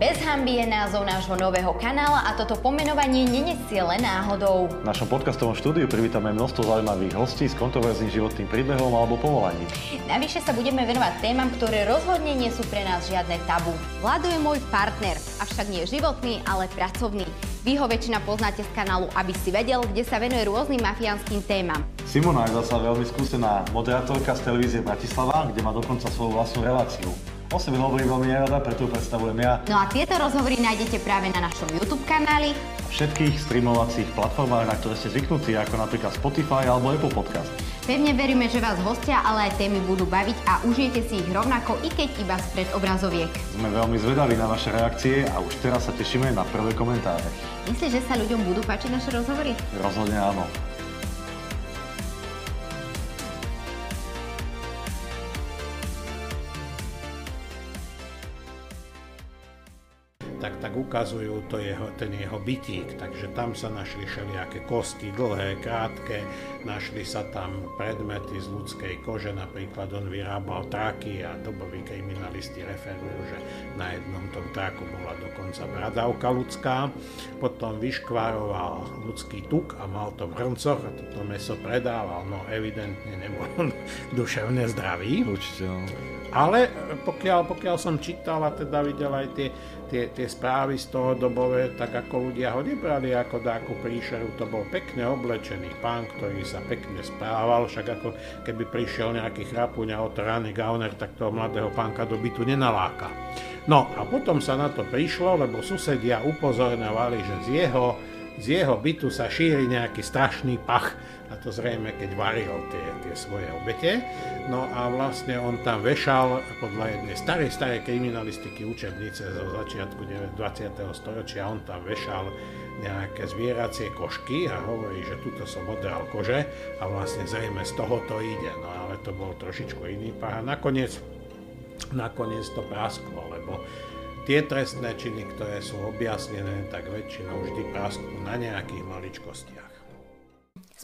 Bez hamby je názov nášho nového kanála a toto pomenovanie nenesie len náhodou. V našom podcastovom štúdiu privítame množstvo zaujímavých hostí s kontroverzným životným príbehom alebo povolaním. Navyše sa budeme venovať témam, ktoré rozhodne nie sú pre nás žiadne tabu. Vlado je môj partner, avšak nie životný, ale pracovný. Vy ho väčšina poznáte z kanálu Aby si vedel, kde sa venuje rôznym mafiánskym témam. Simona je zasa veľmi skúsená moderátorka z televízie Bratislava, kde má dokonca svoju vlastnú reláciu. O sebe hovorím veľmi nerada, preto ju predstavujem ja. No a tieto rozhovory nájdete práve na našom YouTube kanáli. Všetkých streamovacích platformách, na ktoré ste zvyknutí, ako napríklad Spotify alebo Apple Podcast. Pevne veríme, že vás hostia, ale aj témy budú baviť a užijete si ich rovnako, i keď iba spred obrazoviek. Sme veľmi zvedaví na vaše reakcie a už teraz sa tešíme na prvé komentáre. Myslíš, že sa ľuďom budú páčiť naše rozhovory? Rozhodne áno. Tak, ukazujú to jeho, ten jeho bytík, takže tam sa našli všelijaké kosti, dlhé, krátke, našli sa tam predmety z ľudskej kože, napríklad on vyrábal tráky a doboví kriminalisti referujú, že na jednom tom tráku bola dokonca bradavka ľudská, potom vyškvároval ľudský tuk a mal to v hrncoch. A toto meso predával, no evidentne nebol duševne zdravý. Určite, no. Ale pokiaľ, pokiaľ som čítal a teda videl aj tie, tie, tie správy z toho dobové, tak ako ľudia ho nebrali ako dáku príšeru, to bol pekne oblečený pán, ktorý sa pekne správal, však ako keby prišiel nejaký chrapuňa od rány gauner, tak toho mladého pánka do bytu nenaláka. No a potom sa na to prišlo, lebo susedia upozorňovali, že z jeho, z jeho bytu sa šíri nejaký strašný pach, a to zrejme keď varil tie, tie svoje obete. No a vlastne on tam vešal podľa jednej starej, starej kriminalistiky učebnice zo začiatku 20. storočia, on tam vešal nejaké zvieracie košky a hovorí, že tuto som odral kože a vlastne zrejme z toho to ide. No ale to bol trošičku iný pár a nakoniec, nakoniec to prasklo, lebo tie trestné činy, ktoré sú objasnené, tak väčšinou vždy prasknú na nejakých maličkostiach.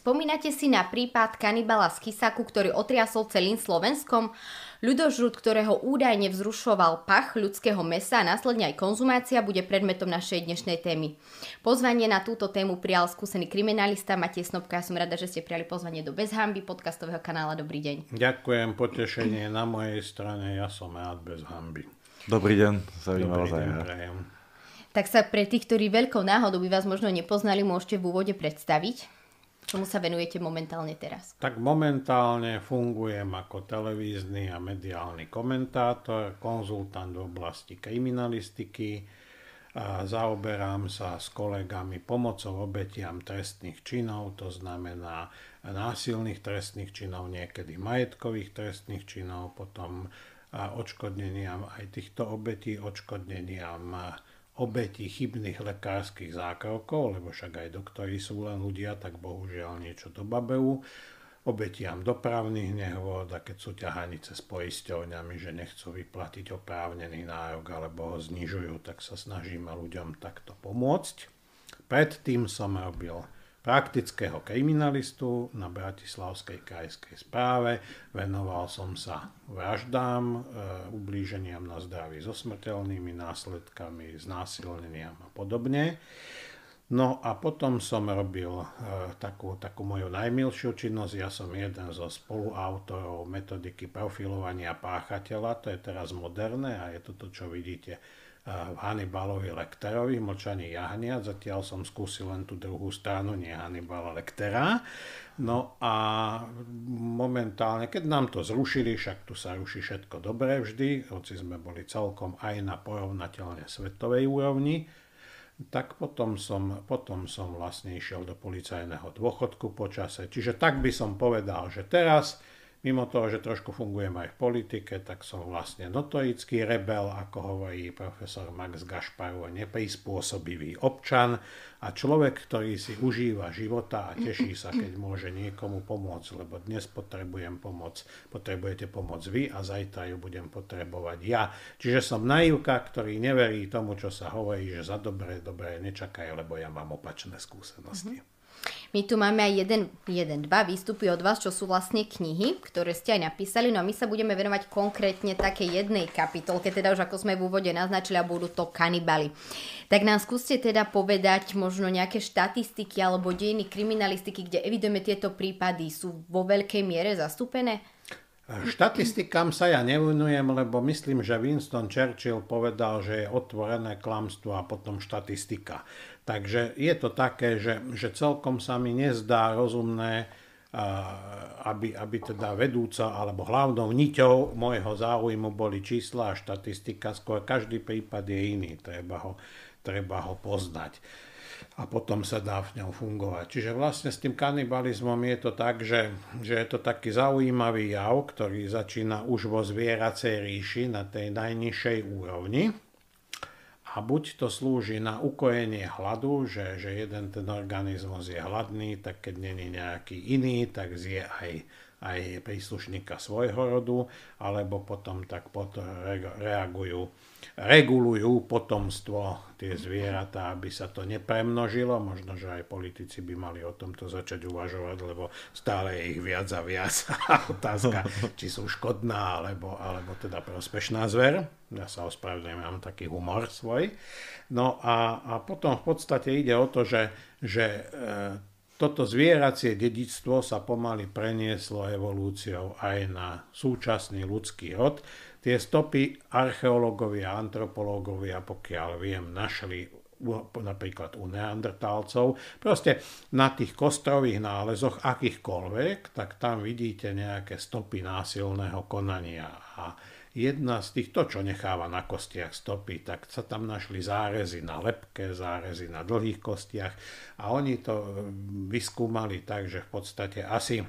Spomínate si na prípad kanibala z Kisaku, ktorý otriasol celým Slovenskom? Ľudožrút, ktorého údajne vzrušoval pach ľudského mesa a následne aj konzumácia, bude predmetom našej dnešnej témy. Pozvanie na túto tému prijal skúsený kriminalista Matej Snobka. Ja som rada, že ste prijali pozvanie do Bez hamby podcastového kanála. Dobrý deň. Ďakujem, potešenie na mojej strane. Ja som rád bez hamby. Dobrý deň, sa Dobrý deň, prajem. Tak sa pre tých, ktorí veľkou náhodou by vás možno nepoznali, môžete v úvode predstaviť. Čomu sa venujete momentálne teraz? Tak momentálne fungujem ako televízny a mediálny komentátor, konzultant v oblasti kriminalistiky, a zaoberám sa s kolegami pomocou obetiam trestných činov, to znamená násilných trestných činov, niekedy majetkových trestných činov, potom odškodneniam aj týchto obetí, odškodneniam obeti chybných lekárskych zákrokov, lebo však aj doktori sú len ľudia, tak bohužiaľ niečo do babehu, obetiam dopravných nehôd a keď sú ťahanice s poisťovňami, že nechcú vyplatiť oprávnený nárok alebo ho znižujú, tak sa snažíme ľuďom takto pomôcť. Predtým som robil praktického kriminalistu na Bratislavskej krajskej správe. Venoval som sa vraždám, e, ublíženiam na zdraví so smrteľnými následkami, znásilneniam a podobne. No a potom som robil e, takú, takú moju najmilšiu činnosť. Ja som jeden zo spoluautorov metodiky profilovania páchateľa. To je teraz moderné a je to to, čo vidíte v Hannibalovi Lecterovi, Mlčanie jahnia. Zatiaľ som skúsil len tú druhú stranu, nie Hannibala Lectera. No a momentálne, keď nám to zrušili, však tu sa ruší všetko dobré vždy, hoci sme boli celkom aj na porovnateľne svetovej úrovni, tak potom som, potom som vlastne išiel do policajného dôchodku počase. Čiže tak by som povedal, že teraz Mimo toho, že trošku fungujem aj v politike, tak som vlastne notorický rebel, ako hovorí profesor Max Gašparov, neprispôsobivý občan a človek, ktorý si užíva života a teší sa, keď môže niekomu pomôcť, lebo dnes potrebujem pomoc, potrebujete pomoc vy a zajtra ju budem potrebovať ja. Čiže som naivka, ktorý neverí tomu, čo sa hovorí, že za dobré, dobré nečakaj, lebo ja mám opačné skúsenosti. Mm-hmm. My tu máme aj jeden, jeden, dva výstupy od vás, čo sú vlastne knihy, ktoré ste aj napísali, no a my sa budeme venovať konkrétne také jednej kapitolke, teda už ako sme v úvode naznačili, a budú to kanibali. Tak nám skúste teda povedať možno nejaké štatistiky alebo dejiny kriminalistiky, kde evidujeme tieto prípady, sú vo veľkej miere zastúpené? Štatistikám sa ja nevenujem, lebo myslím, že Winston Churchill povedal, že je otvorené klamstvo a potom štatistika. Takže je to také, že, že celkom sa mi nezdá rozumné, aby, aby teda vedúca alebo hlavnou niťou môjho záujmu boli čísla a štatistika. Skôr každý prípad je iný, treba ho, treba ho poznať a potom sa dá v ňom fungovať. Čiže vlastne s tým kanibalizmom je to tak, že, že je to taký zaujímavý jav, ktorý začína už vo zvieracej ríši na tej najnižšej úrovni. A buď to slúži na ukojenie hladu, že, že jeden ten organizmus je hladný, tak keď není nejaký iný, tak zje aj, aj príslušníka svojho rodu, alebo potom tak potom reagujú regulujú potomstvo tie zvieratá, aby sa to nepremnožilo. Možno, že aj politici by mali o tomto začať uvažovať, lebo stále je ich viac a viac. Otázka, či sú škodná, alebo, alebo teda prospešná zver. Ja sa ospravedlňujem, mám taký humor svoj. No a, a potom v podstate ide o to, že, že e, toto zvieracie dedictvo sa pomaly prenieslo evolúciou aj na súčasný ľudský rod Tie stopy archeológovia, antropológovia, pokiaľ viem, našli napríklad u neandertálcov. Proste na tých kostrových nálezoch, akýchkoľvek, tak tam vidíte nejaké stopy násilného konania. A jedna z tých, to čo necháva na kostiach stopy, tak sa tam našli zárezy na lepke, zárezy na dlhých kostiach a oni to vyskúmali tak, že v podstate asi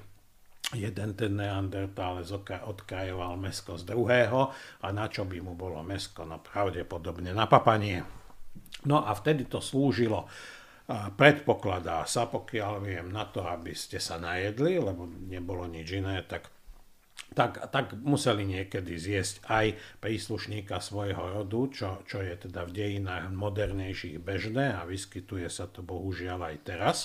jeden ten neandertálec odkrajoval mesko z druhého a na čo by mu bolo mesko? No pravdepodobne na papanie. No a vtedy to slúžilo predpokladá sa, pokiaľ viem, na to, aby ste sa najedli, lebo nebolo nič iné, tak, tak, tak museli niekedy zjesť aj príslušníka svojho rodu, čo, čo je teda v dejinách modernejších bežné a vyskytuje sa to bohužiaľ aj teraz.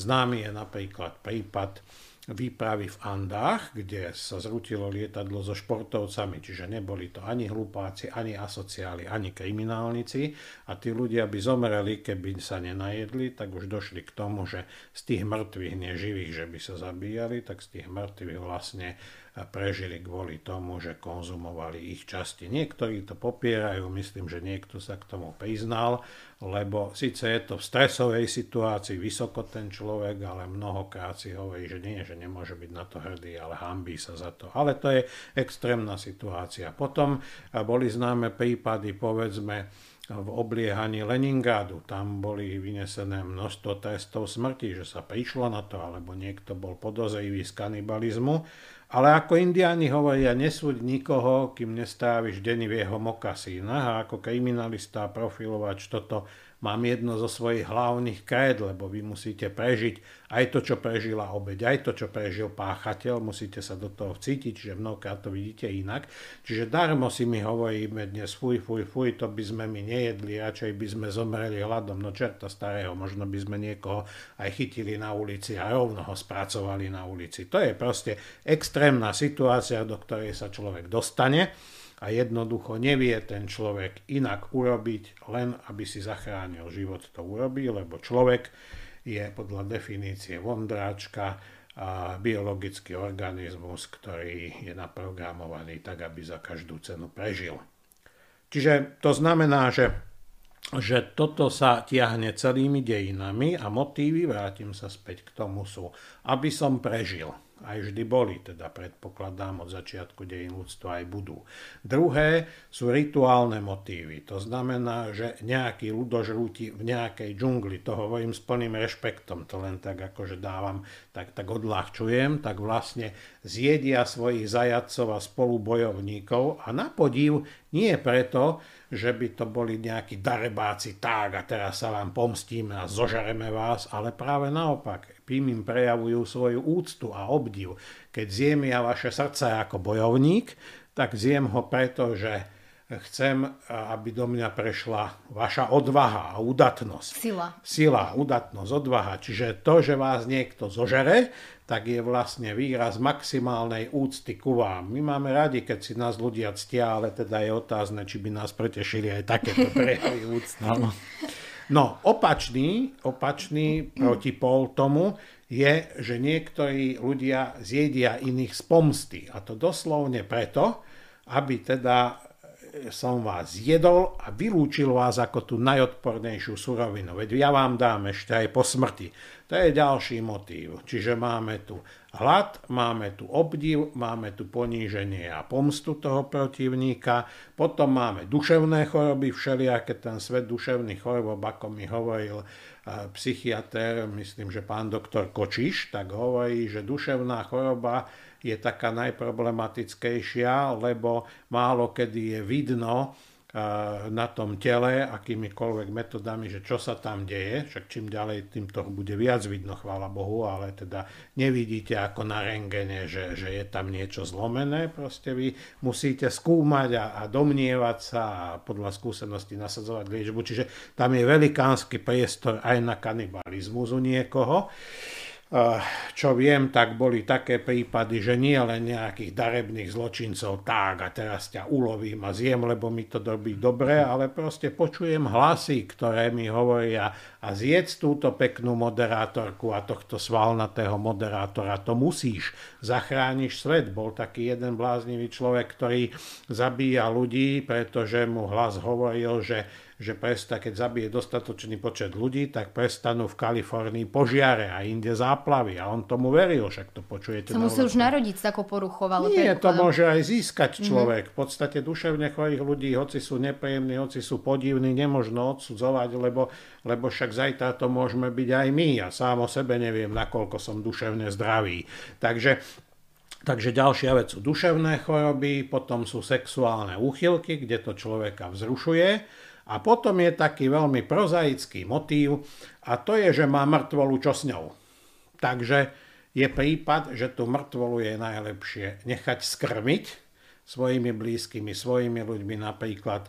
Známy je napríklad prípad výpravy v Andách, kde sa zrutilo lietadlo so športovcami, čiže neboli to ani hlupáci, ani asociáli, ani kriminálnici a tí ľudia by zomreli, keby sa nenajedli, tak už došli k tomu, že z tých mŕtvych, neživých, že by sa zabíjali, tak z tých mŕtvych vlastne prežili kvôli tomu, že konzumovali ich časti. Niektorí to popierajú, myslím, že niekto sa k tomu priznal, lebo síce je to v stresovej situácii vysoko ten človek, ale mnohokrát si hovorí, že nie, že nemôže byť na to hrdý, ale hambí sa za to. Ale to je extrémna situácia. Potom boli známe prípady, povedzme, v obliehaní Leningradu. Tam boli vynesené množstvo trestov smrti, že sa prišlo na to, alebo niekto bol podozrivý z kanibalizmu ale ako indiáni hovoria, nesúď nikoho, kým nestráviš denny v jeho mokasínach a ako kriminalista a profilovač toto mám jedno zo svojich hlavných kréd, lebo vy musíte prežiť aj to, čo prežila obeď, aj to, čo prežil páchateľ, musíte sa do toho vcítiť, čiže mnohokrát to vidíte inak. Čiže darmo si my hovoríme dnes, fuj, fuj, fuj, to by sme my nejedli, radšej by sme zomreli hladom, no čerta starého, možno by sme niekoho aj chytili na ulici a rovno ho spracovali na ulici. To je proste extrémna situácia, do ktorej sa človek dostane a jednoducho nevie ten človek inak urobiť, len aby si zachránil život, to urobí, lebo človek je podľa definície vondráčka a biologický organizmus, ktorý je naprogramovaný tak, aby za každú cenu prežil. Čiže to znamená, že, že toto sa tiahne celými dejinami a motívy, vrátim sa späť k tomu, sú, aby som prežil aj vždy boli, teda predpokladám od začiatku dejín ľudstva aj budú. Druhé sú rituálne motívy, to znamená, že nejaký ľudožrúti v nejakej džungli, to hovorím s plným rešpektom, to len tak akože dávam, tak, tak odľahčujem, tak vlastne zjedia svojich zajadcov a spolubojovníkov. A na podiv nie preto, že by to boli nejakí darebáci tak a teraz sa vám pomstíme a zožareme vás, ale práve naopak, tým im prejavujú svoju úctu a obdiv. Keď zjem ja vaše srdce ako bojovník, tak zjem ho preto, že chcem, aby do mňa prešla vaša odvaha a udatnosť. Sila. Sila, udatnosť, odvaha. Čiže to, že vás niekto zožere, tak je vlastne výraz maximálnej úcty ku vám. My máme radi, keď si nás ľudia ctia, ale teda je otázne, či by nás pretešili aj takéto prejavy úcty. No, opačný, opačný protipol tomu je, že niektorí ľudia zjedia iných z pomsty. A to doslovne preto, aby teda som vás zjedol a vylúčil vás ako tú najodpornejšiu surovinu. Veď ja vám dám ešte aj po smrti. To je ďalší motív. Čiže máme tu hlad, máme tu obdiv, máme tu poníženie a pomstu toho protivníka, potom máme duševné choroby, všelijaké ten svet duševných chorob, ako mi hovoril psychiatr, myslím, že pán doktor Kočiš, tak hovorí, že duševná choroba je taká najproblematickejšia, lebo málo kedy je vidno na tom tele, akýmikoľvek metodami, že čo sa tam deje, však čím ďalej, tým to bude viac vidno, chvála Bohu, ale teda nevidíte ako na rengene, že, že je tam niečo zlomené, proste vy musíte skúmať a, a domnievať sa a podľa skúsenosti nasadzovať liečbu, čiže tam je velikánsky priestor aj na kanibalizmus u niekoho. Čo viem, tak boli také prípady, že nie len nejakých darebných zločincov, tak a teraz ťa ulovím a zjem, lebo mi to dobí dobre, ale proste počujem hlasy, ktoré mi hovoria a zjedz túto peknú moderátorku a tohto svalnatého moderátora, to musíš, zachrániš svet. Bol taký jeden bláznivý človek, ktorý zabíja ľudí, pretože mu hlas hovoril, že že presta, keď zabije dostatočný počet ľudí, tak prestanú v Kalifornii požiare a inde záplavy. A on tomu veril, však to počujete. Sa musel už narodiť s takou poruchou. Ale Nie, to môže aj získať mhm. človek. Mm-hmm. V podstate duševne chorých ľudí, hoci sú nepríjemní, hoci sú podivní, nemožno odsudzovať, lebo, lebo však zajtra to môžeme byť aj my. Ja sám o sebe neviem, nakoľko som duševne zdravý. Takže Takže ďalšia vec sú duševné choroby, potom sú sexuálne úchylky, kde to človeka vzrušuje a potom je taký veľmi prozaický motív a to je, že má mŕtvolu čo s ňou. Takže je prípad, že tú mŕtvolu je najlepšie nechať skrmiť svojimi blízkymi, svojimi ľuďmi, napríklad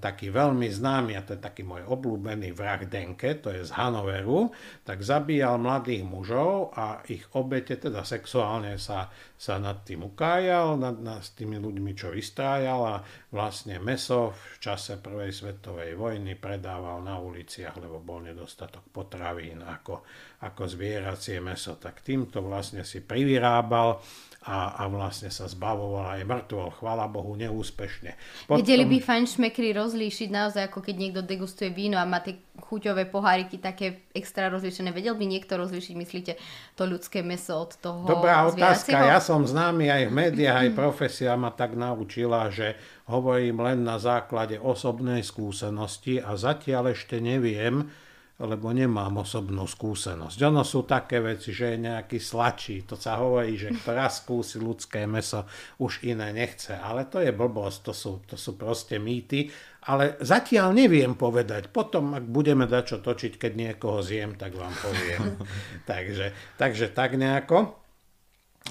taký veľmi známy, a to je taký môj obľúbený vrah Denke, to je z Hanoveru, tak zabíjal mladých mužov a ich obete, teda sexuálne sa, sa nad tým ukájal, nad, nad tými ľuďmi, čo vystrájal a vlastne meso v čase prvej svetovej vojny predával na uliciach, lebo bol nedostatok potravín ako, ako zvieracie meso. Tak týmto vlastne si privyrábal a, a vlastne sa zbavoval aj mŕtvol, chvála Bohu, neúspešne. Potom... Vedeli by fajnšmekri rozlíšiť naozaj, ako keď niekto degustuje víno a má tie chuťové poháriky také extra rozlíšené. Vedel by niekto rozlíšiť, myslíte, to ľudské meso od toho Dobrá otázka. Ja som známy aj v médiách, aj profesia ma tak naučila, že hovorím len na základe osobnej skúsenosti a zatiaľ ešte neviem, lebo nemám osobnú skúsenosť. Ono sú také veci, že je nejaký slačí, to sa hovorí, že kto raz skúsi ľudské meso, už iné nechce. Ale to je blbosť, to sú, to sú proste mýty. Ale zatiaľ neviem povedať. Potom, ak budeme dať čo točiť, keď niekoho zjem, tak vám poviem. takže, takže tak nejako.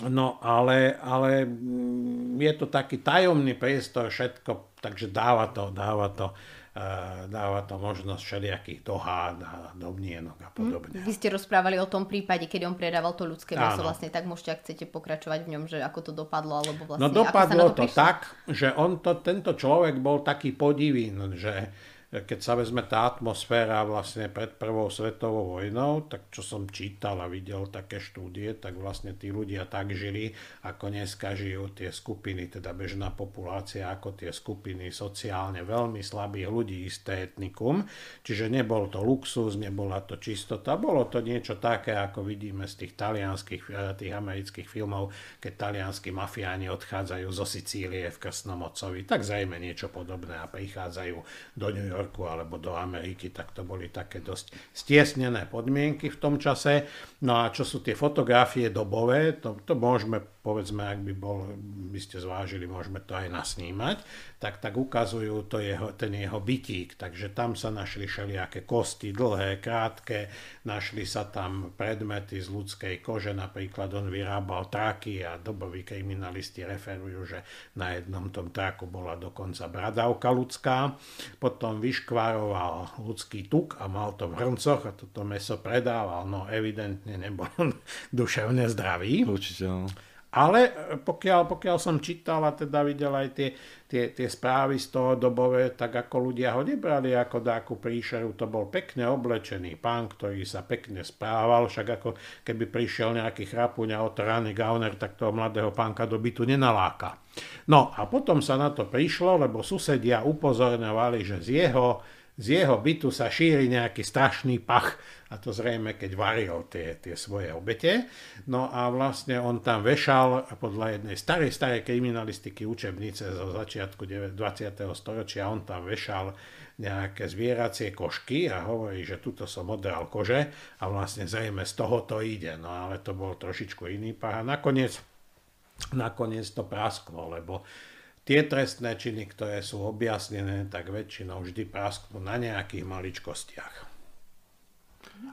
No ale, ale mm, je to taký tajomný priestor všetko, takže dáva to, dáva to dáva to možnosť všelijakých dohád a domnienok a podobne. Vy ste rozprávali o tom prípade, keď on predával to ľudské meso vlastne, tak môžete, ak chcete pokračovať v ňom, že ako to dopadlo, alebo vlastne No dopadlo to, to tak, že on to, tento človek bol taký podivín, že keď sa vezme tá atmosféra vlastne pred prvou svetovou vojnou, tak čo som čítal a videl také štúdie, tak vlastne tí ľudia tak žili, ako dneska žijú tie skupiny, teda bežná populácia, ako tie skupiny sociálne veľmi slabých ľudí, isté etnikum. Čiže nebol to luxus, nebola to čistota, bolo to niečo také, ako vidíme z tých talianských, eh, tých amerických filmov, keď talianskí mafiáni odchádzajú zo Sicílie v Krstnom ocovi, tak zajme niečo podobné a prichádzajú do York Yorku alebo do Ameriky, tak to boli také dosť stiesnené podmienky v tom čase. No a čo sú tie fotografie dobové, to, to môžeme, povedzme, ak by bol, by ste zvážili, môžeme to aj nasnímať, tak, tak ukazujú to jeho, ten jeho bytík. Takže tam sa našli všelijaké kosti, dlhé, krátke, našli sa tam predmety z ľudskej kože, napríklad on vyrábal traky a doboví kriminalisti referujú, že na jednom tom traku bola dokonca bradavka ľudská. Potom vyškvároval ľudský tuk a mal to v hrncoch a toto meso predával. No evidentne nebol duševne zdravý. Určite, no. Ale pokiaľ, pokiaľ som čítal a teda videl aj tie, tie, tie správy z toho dobové, tak ako ľudia ho nebrali ako dáku príšeru, to bol pekne oblečený pán, ktorý sa pekne správal, však ako keby prišiel nejaký chrapuň a otrhaný gauner, tak toho mladého pánka do bytu nenaláka. No a potom sa na to prišlo, lebo susedia upozorňovali, že z jeho z jeho bytu sa šíri nejaký strašný pach a to zrejme keď varil tie, tie svoje obete. No a vlastne on tam vešal podľa jednej starej, starej kriminalistiky učebnice zo začiatku 20. storočia, on tam vešal nejaké zvieracie košky a hovorí, že tuto som odral kože a vlastne zrejme z toho to ide. No ale to bol trošičku iný pach a nakoniec, nakoniec to prasklo, lebo Tie trestné činy, ktoré sú objasnené, tak väčšinou vždy prasknú na nejakých maličkostiach.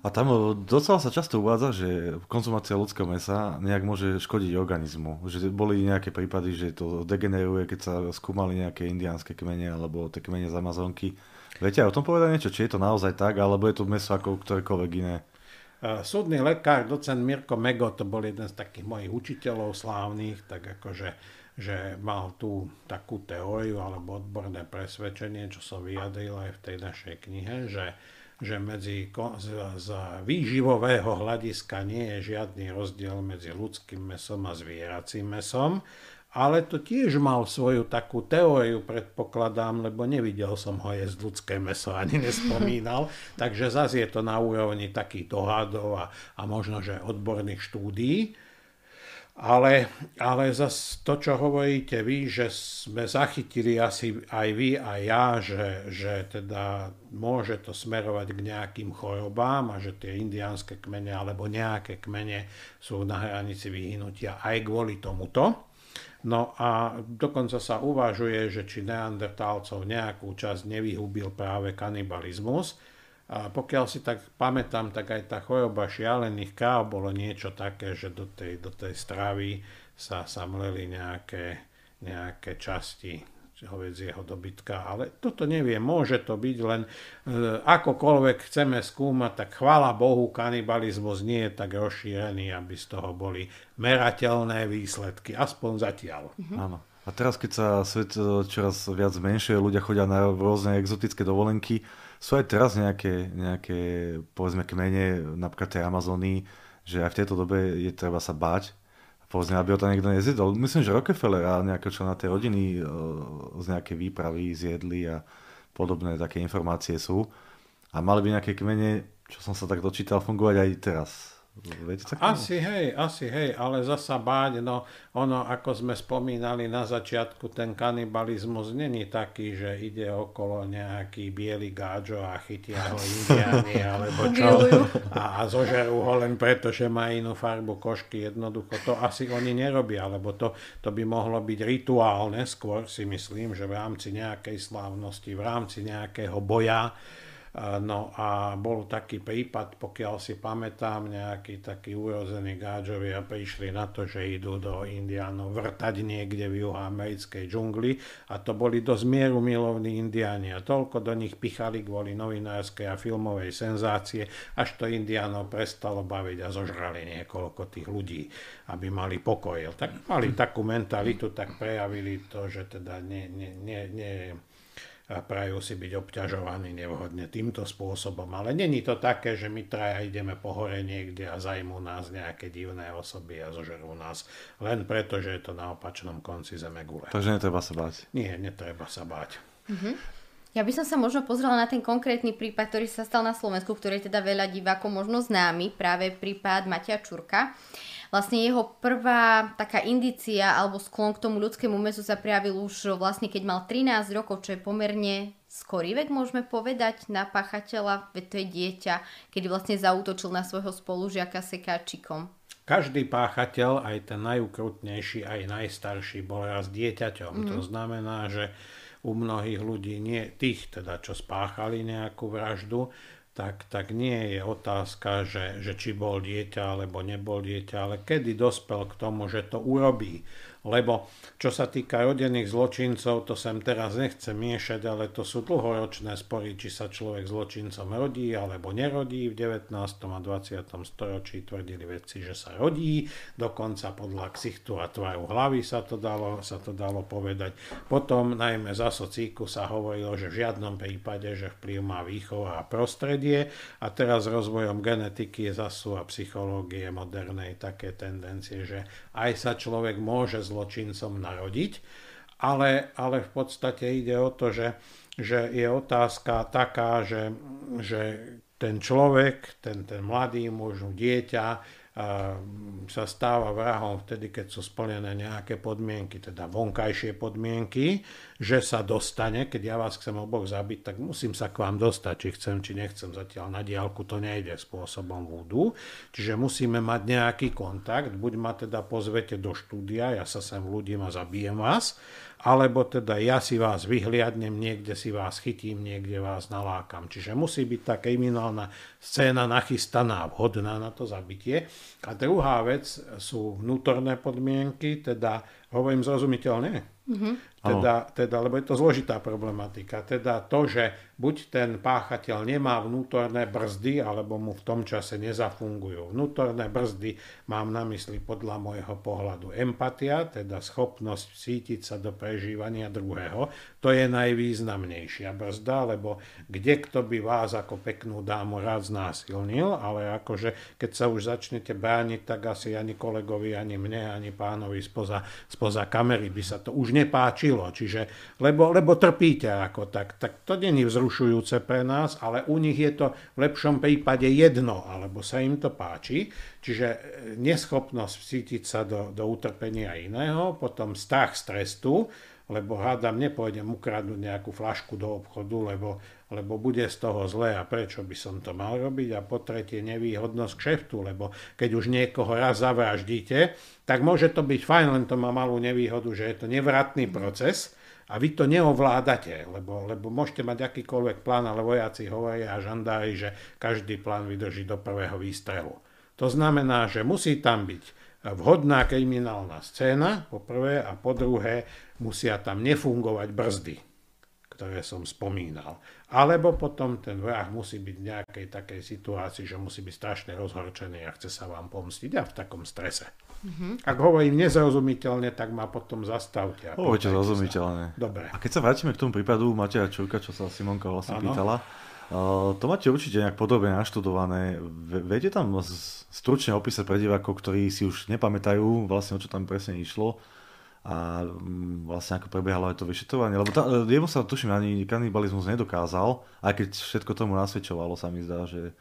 A tam docela sa často uvádza, že konzumácia ľudského mesa nejak môže škodiť organizmu. Že boli nejaké prípady, že to degeneruje, keď sa skúmali nejaké indiánske kmene alebo tie kmene z Amazonky. Viete aj o tom povedať niečo? Či je to naozaj tak, alebo je to meso ako ktorékoľvek iné? Súdny lekár, docent Mirko Mego, to bol jeden z takých mojich učiteľov slávnych, tak akože že mal tú takú teóriu alebo odborné presvedčenie, čo som vyjadril aj v tej našej knihe, že, že medzi, z, z výživového hľadiska nie je žiadny rozdiel medzi ľudským mesom a zvieracím mesom, ale to tiež mal svoju takú teóriu, predpokladám, lebo nevidel som ho jesť ľudské meso, ani nespomínal, takže zase je to na úrovni takých dohadov a, a možno, že odborných štúdií. Ale, ale zase to, čo hovoríte vy, že sme zachytili asi aj vy, aj ja, že, že teda môže to smerovať k nejakým chorobám a že tie indiánske kmene alebo nejaké kmene sú na hranici vyhnutia aj kvôli tomuto. No a dokonca sa uvažuje, že či neandertálcov nejakú časť nevyhubil práve kanibalizmus, a pokiaľ si tak pamätám, tak aj tá choroba šialených káv bolo niečo také, že do tej, do tej stravy sa, sa mleli nejaké, nejaké časti hovedzieho dobytka, ale toto neviem, môže to byť len e, akokoľvek chceme skúmať, tak chvála Bohu, kanibalizmus nie je tak rozšírený, aby z toho boli merateľné výsledky, aspoň zatiaľ. Mhm. Áno. A teraz, keď sa svet e, čoraz viac menšie, ľudia chodia na rôzne exotické dovolenky, sú aj teraz nejaké, nejaké povedzme kmene, napríklad tej Amazony, že aj v tejto dobe je treba sa báť, povedzme, aby ho tam niekto nezjedol. Myslím, že Rockefeller a nejaké na tej rodiny e, z nejaké výpravy zjedli a podobné také informácie sú. A mali by nejaké kmene, čo som sa tak dočítal, fungovať aj teraz. Viete, tak asi hej, asi hej, ale zasa báť, no ono, ako sme spomínali na začiatku, ten kanibalizmus není taký, že ide okolo nejaký biely gáčo a chytia ho indiáni, alebo čo, a, a zožerú ho len preto, že má inú farbu košky, jednoducho to asi oni nerobia, lebo to, to by mohlo byť rituálne, skôr si myslím, že v rámci nejakej slávnosti, v rámci nejakého boja, No a bol taký prípad, pokiaľ si pamätám, nejakí takí urodzení gáčovia prišli na to, že idú do Indiánov vrtať niekde v juhoamerickej džungli a to boli dosť mieru milovní indiáni a toľko do nich pichali kvôli novinárskej a filmovej senzácie, až to Indiánov prestalo baviť a zožrali niekoľko tých ľudí, aby mali pokoj. Tak mali takú mentalitu, tak prejavili to, že teda nie, nie, nie, nie prajú si byť obťažovaní nevhodne týmto spôsobom. Ale není to také, že my traja ideme po hore niekde a zajmú nás nejaké divné osoby a zožerú nás len preto, že je to na opačnom konci zeme gule. Takže netreba sa báť. Nie, netreba sa báť. Mm-hmm. Ja by som sa možno pozrela na ten konkrétny prípad, ktorý sa stal na Slovensku, ktorý je teda veľa divákov možno známy, práve prípad Matia Čurka. Vlastne jeho prvá taká indícia alebo sklon k tomu ľudskému mesu sa prejavil už vlastne keď mal 13 rokov, čo je pomerne skorý vek, môžeme povedať, na pachateľa, veď to je dieťa, kedy vlastne zautočil na svojho spolužiaka sekáčikom. Každý páchateľ, aj ten najukrutnejší, aj najstarší, bol raz dieťaťom. Mm. To znamená, že u mnohých ľudí, nie tých teda, čo spáchali nejakú vraždu, tak, tak nie je otázka, že, že či bol dieťa alebo nebol dieťa, ale kedy dospel k tomu, že to urobí lebo čo sa týka rodených zločincov, to sem teraz nechcem miešať, ale to sú dlhoročné spory, či sa človek zločincom rodí alebo nerodí. V 19. a 20. storočí tvrdili vedci, že sa rodí, dokonca podľa ksichtu a tvaru hlavy sa to dalo, sa to dalo povedať. Potom najmä za socíku sa hovorilo, že v žiadnom prípade, že vplyv má výchova a prostredie a teraz rozvojom genetiky zasu a psychológie modernej také tendencie, že aj sa človek môže zločincom narodiť, ale, ale v podstate ide o to, že, že je otázka taká, že, že ten človek, ten, ten mladý muž, dieťa, sa stáva vrahom vtedy, keď sú splnené nejaké podmienky, teda vonkajšie podmienky, že sa dostane, keď ja vás chcem oboch zabiť, tak musím sa k vám dostať, či chcem, či nechcem. Zatiaľ na diálku to nejde spôsobom vúdu, čiže musíme mať nejaký kontakt, buď ma teda pozvete do štúdia, ja sa sem ľudím a zabijem vás, alebo teda ja si vás vyhliadnem, niekde si vás chytím, niekde vás nalákam. Čiže musí byť tá kriminálna scéna nachystaná, vhodná na to zabitie. A druhá vec sú vnútorné podmienky, teda hovorím zrozumiteľne, Mm-hmm. Teda, teda, lebo je to zložitá problematika. Teda to, že buď ten páchateľ nemá vnútorné brzdy, alebo mu v tom čase nezafungujú. Vnútorné brzdy mám na mysli podľa môjho pohľadu empatia, teda schopnosť cítiť sa do prežívania druhého. To je najvýznamnejšia brzda, lebo kde kto by vás ako peknú dámu rád znásilnil, ale akože keď sa už začnete brániť, tak asi ani kolegovi, ani mne, ani pánovi spoza, spoza kamery by sa to už nepáčilo, čiže, lebo, lebo trpíte ako tak, tak to není vzrušujúce pre nás, ale u nich je to v lepšom prípade jedno, alebo sa im to páči, čiže e, neschopnosť cítiť sa do, do utrpenia iného, potom strach z trestu, lebo hádam, nepôjdem ukradnúť nejakú flašku do obchodu, lebo, lebo bude z toho zlé a prečo by som to mal robiť. A po tretie nevýhodnosť kšeftu, lebo keď už niekoho raz zavraždíte, tak môže to byť fajn, len to má malú nevýhodu, že je to nevratný proces a vy to neovládate, lebo, lebo môžete mať akýkoľvek plán, ale vojaci hovoria a žandári, že každý plán vydrží do prvého výstrelu. To znamená, že musí tam byť vhodná kriminálna scéna, po prvé, a po druhé, musia tam nefungovať brzdy, ktoré som spomínal. Alebo potom ten vrah musí byť v nejakej takej situácii, že musí byť strašne rozhorčený a chce sa vám pomstiť a v takom strese. Mm-hmm. Ak hovorím nezrozumiteľne, tak ma potom zastavte. Hovoríte zrozumiteľne. Dobre. A keď sa vrátime k tomu prípadu Mateja Čurka, čo sa Simonka vlastne ano. pýtala, uh, to máte určite nejak podobne naštudované. Viete tam stručne opísať pre divákov, ktorí si už nepamätajú vlastne, o čo tam presne išlo a mm, vlastne ako prebiehalo aj to vyšetrovanie, lebo tá, jemu sa tuším ani kanibalizmus nedokázal, aj keď všetko tomu nasvedčovalo sa mi zdá, že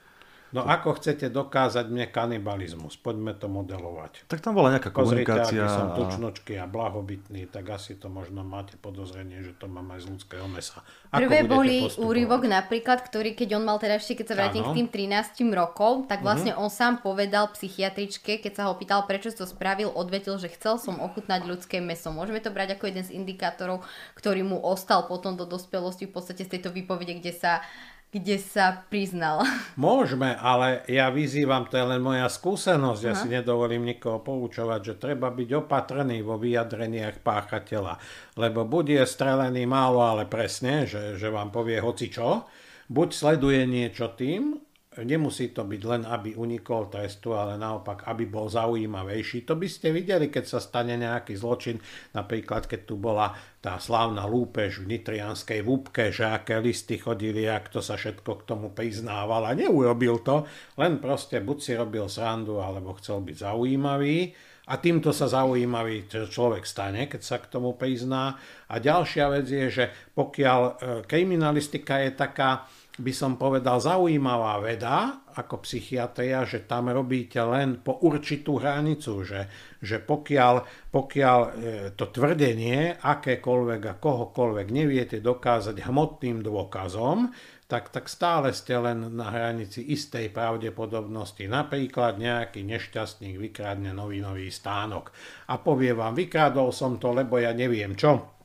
No ako chcete dokázať mne kanibalizmus? Poďme to modelovať. Tak tam bola nejaká komunikácia. Pozrite, som tučnočky a blahobytný, tak asi to možno máte podozrenie, že to mám aj z ľudského mesa. Ako Prvé boli úryvok napríklad, ktorý keď on mal teda ešte, keď sa vrátim k tým 13 rokov, tak vlastne uh-huh. on sám povedal psychiatričke, keď sa ho pýtal, prečo to spravil, odvetil, že chcel som ochutnať ľudské meso. Môžeme to brať ako jeden z indikátorov, ktorý mu ostal potom do dospelosti v podstate z tejto výpovede, kde sa kde sa priznal. Môžeme, ale ja vyzývam, to je len moja skúsenosť, ja Aha. si nedovolím nikoho poučovať, že treba byť opatrný vo vyjadreniach páchateľa, lebo buď je strelený málo, ale presne, že, že vám povie hoci čo, buď sleduje niečo tým, nemusí to byť len, aby unikol trestu, ale naopak, aby bol zaujímavejší. To by ste videli, keď sa stane nejaký zločin, napríklad keď tu bola tá slávna lúpež v nitrianskej vúbke, že aké listy chodili, ak to sa všetko k tomu priznával a neurobil to, len proste buď si robil srandu, alebo chcel byť zaujímavý a týmto sa zaujímavý človek stane, keď sa k tomu prizná. A ďalšia vec je, že pokiaľ e, kriminalistika je taká, by som povedal, zaujímavá veda ako psychiatria, že tam robíte len po určitú hranicu, že, že pokiaľ, pokiaľ e, to tvrdenie akékoľvek a kohokoľvek neviete dokázať hmotným dôkazom, tak, tak stále ste len na hranici istej pravdepodobnosti. Napríklad nejaký nešťastník vykradne nový nový stánok a povie vám, vykradol som to, lebo ja neviem čo,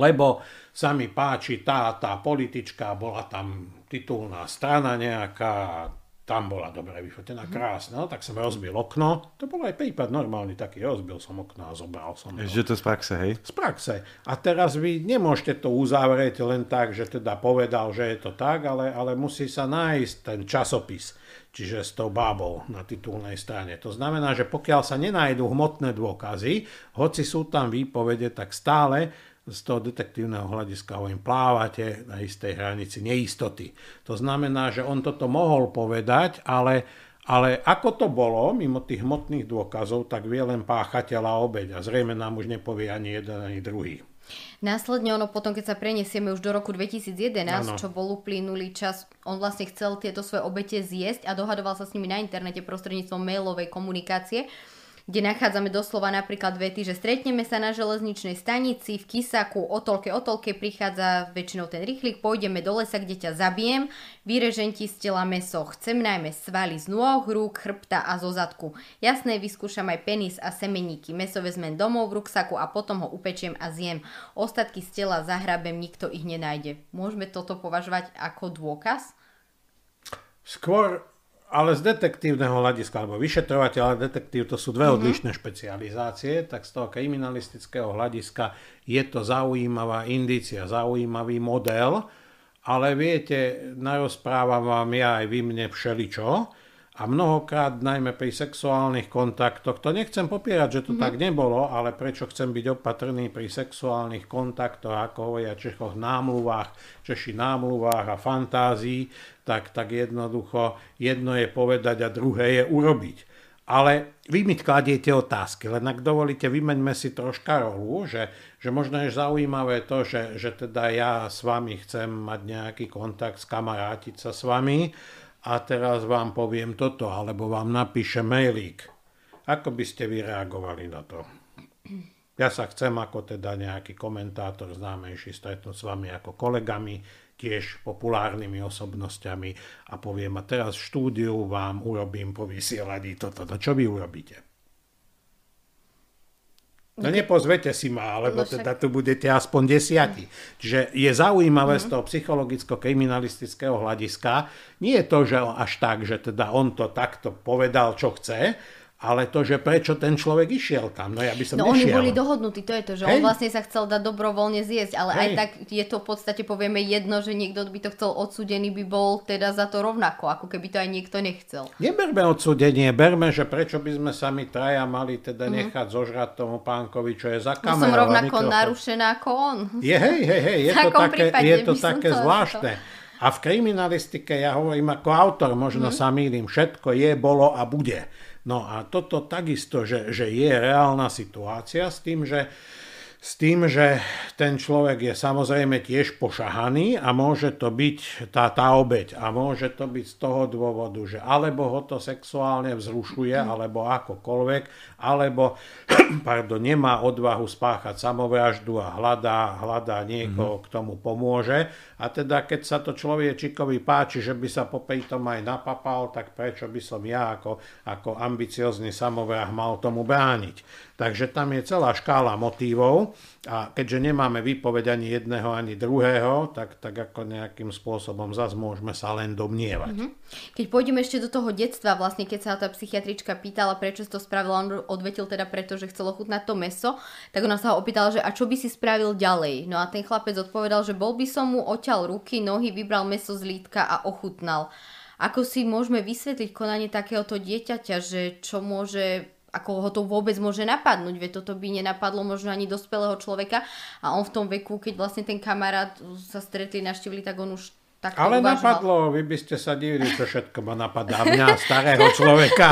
lebo sa mi páči tá, tá politička, bola tam titulná strana nejaká, tam bola dobre vyfotená, mhm. krásna, no, tak som rozbil okno. To bol aj prípad normálny taký, rozbil som okno a zobral som to. Že to z praxe, hej? Z praxe. A teraz vy nemôžete to uzavrieť len tak, že teda povedal, že je to tak, ale, ale musí sa nájsť ten časopis, čiže s tou bábou na titulnej strane. To znamená, že pokiaľ sa nenájdú hmotné dôkazy, hoci sú tam výpovede, tak stále z toho detektívneho hľadiska hovorím, plávate na istej hranici neistoty. To znamená, že on toto mohol povedať, ale, ale ako to bolo, mimo tých hmotných dôkazov, tak vie len páchateľa obeď a zrejme nám už nepovie ani jeden, ani druhý. Následne ono potom, keď sa preniesieme už do roku 2011, ano. čo bol uplynulý čas, on vlastne chcel tieto svoje obete zjesť a dohadoval sa s nimi na internete prostredníctvom mailovej komunikácie kde nachádzame doslova napríklad vety, že stretneme sa na železničnej stanici v Kisaku, o toľke, o toľke prichádza väčšinou ten rýchlik, pôjdeme do lesa, kde ťa zabijem, vyrežem ti z tela meso, chcem najmä svaly z nôh, rúk, chrbta a zo zadku. Jasné, vyskúšam aj penis a semeníky, meso vezmem domov v ruksaku a potom ho upečiem a zjem. Ostatky z tela zahrabem, nikto ich nenájde. Môžeme toto považovať ako dôkaz? Skôr ale z detektívneho hľadiska, alebo vyšetrovateľ a detektív, to sú dve mm-hmm. odlišné špecializácie, tak z toho kriminalistického hľadiska je to zaujímavá indícia, zaujímavý model, ale viete, narozprávam vám ja aj vy mne všeličo, a mnohokrát, najmä pri sexuálnych kontaktoch, to nechcem popierať, že to mm-hmm. tak nebolo, ale prečo chcem byť opatrný pri sexuálnych kontaktoch, ako hovoria Čechoch, námluvách, Češi námluvách a fantázii, tak, tak jednoducho jedno je povedať a druhé je urobiť. Ale vy mi kladiete otázky, len ak dovolíte, vymeňme si troška rolu, že, že možno je zaujímavé to, že, že teda ja s vami chcem mať nejaký kontakt, skamarátiť sa s vami, a teraz vám poviem toto, alebo vám napíše mailík. Ako by ste vy reagovali na to? Ja sa chcem ako teda nejaký komentátor známejší stretnúť s vami ako kolegami, tiež populárnymi osobnosťami a poviem, a teraz štúdiu vám urobím po vysielaní toto. To čo vy urobíte? No nepozvete si ma, lebo no teda tu budete aspoň desiatí. Čiže je zaujímavé z toho psychologicko-kriminalistického hľadiska, nie je to, že až tak, že teda on to takto povedal, čo chce, ale to, že prečo ten človek išiel tam, no ja by som No nešiel. oni boli dohodnutí, to je to, že Hej. on vlastne sa chcel dať dobrovoľne zjesť, ale Hej. aj tak je to v podstate povieme jedno, že niekto by to chcel odsudený by bol teda za to rovnako, ako keby to aj niekto nechcel. Neberme odsudenie, berme, že prečo by sme sa my traja mali teda mm-hmm. nechať zožrať tomu pánkovi, čo je za kamerou. No som rovnako narušená ako on. Je, hej, hej, hej, je to také, je to také zvláštne. A v kriminalistike, ja hovorím ako autor, možno mm. sa mýlim, všetko je, bolo a bude. No a toto takisto, že, že je reálna situácia s tým, že s tým, že ten človek je samozrejme tiež pošahaný a môže to byť tá, tá obeď a môže to byť z toho dôvodu, že alebo ho to sexuálne vzrušuje, mhm. alebo akokoľvek, alebo pardon, nemá odvahu spáchať samovraždu a hľadá, hľadá niekoho, mm-hmm. k tomu pomôže. A teda keď sa to človečikovi páči, že by sa popri tom aj napapal, tak prečo by som ja ako, ako ambiciozný samovrah mal tomu brániť. Takže tam je celá škála motívov a keďže nemáme výpoveď ani jedného, ani druhého, tak, tak ako nejakým spôsobom zase môžeme sa len domnievať. Mm-hmm. Keď pôjdeme ešte do toho detstva, vlastne keď sa tá psychiatrička pýtala, prečo to spravila, on odvetil teda preto, že chcel ochutnať to meso, tak ona sa ho opýtala, že a čo by si spravil ďalej. No a ten chlapec odpovedal, že bol by som mu oťal ruky, nohy, vybral meso z lítka a ochutnal. Ako si môžeme vysvetliť konanie takéhoto dieťaťa, že čo môže ako ho to vôbec môže napadnúť, veď toto by nenapadlo možno ani dospelého človeka a on v tom veku, keď vlastne ten kamarát sa stretli, naštívili, tak on už tak Ale uvažoval. napadlo, vy by ste sa divili, čo všetko ma napadá mňa, starého človeka.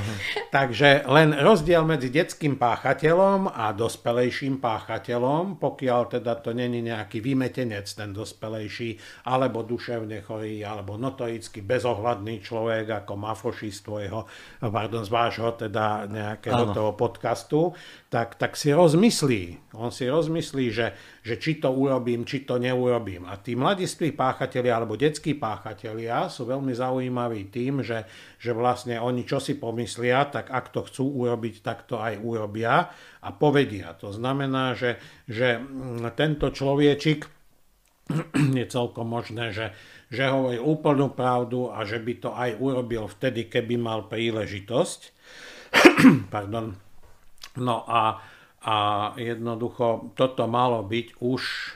Takže len rozdiel medzi detským páchateľom a dospelejším páchateľom, pokiaľ teda to není nejaký vymetenec, ten dospelejší, alebo duševne chorý, alebo notoricky bezohľadný človek, ako Mafoši z tvojho, pardon, z vášho teda nejakého Áno. toho podcastu, tak, tak si rozmyslí. On si rozmyslí, že, že či to urobím, či to neurobím. A tí mladiství páchatelia alebo detskí páchatelia sú veľmi zaujímaví tým, že, že vlastne oni čo si pomyslia, tak ak to chcú urobiť, tak to aj urobia a povedia. To znamená, že, že mm, tento človečik je celkom možné, že, že hovorí úplnú pravdu a že by to aj urobil vtedy, keby mal príležitosť. Pardon. No a, a jednoducho toto malo byť už e,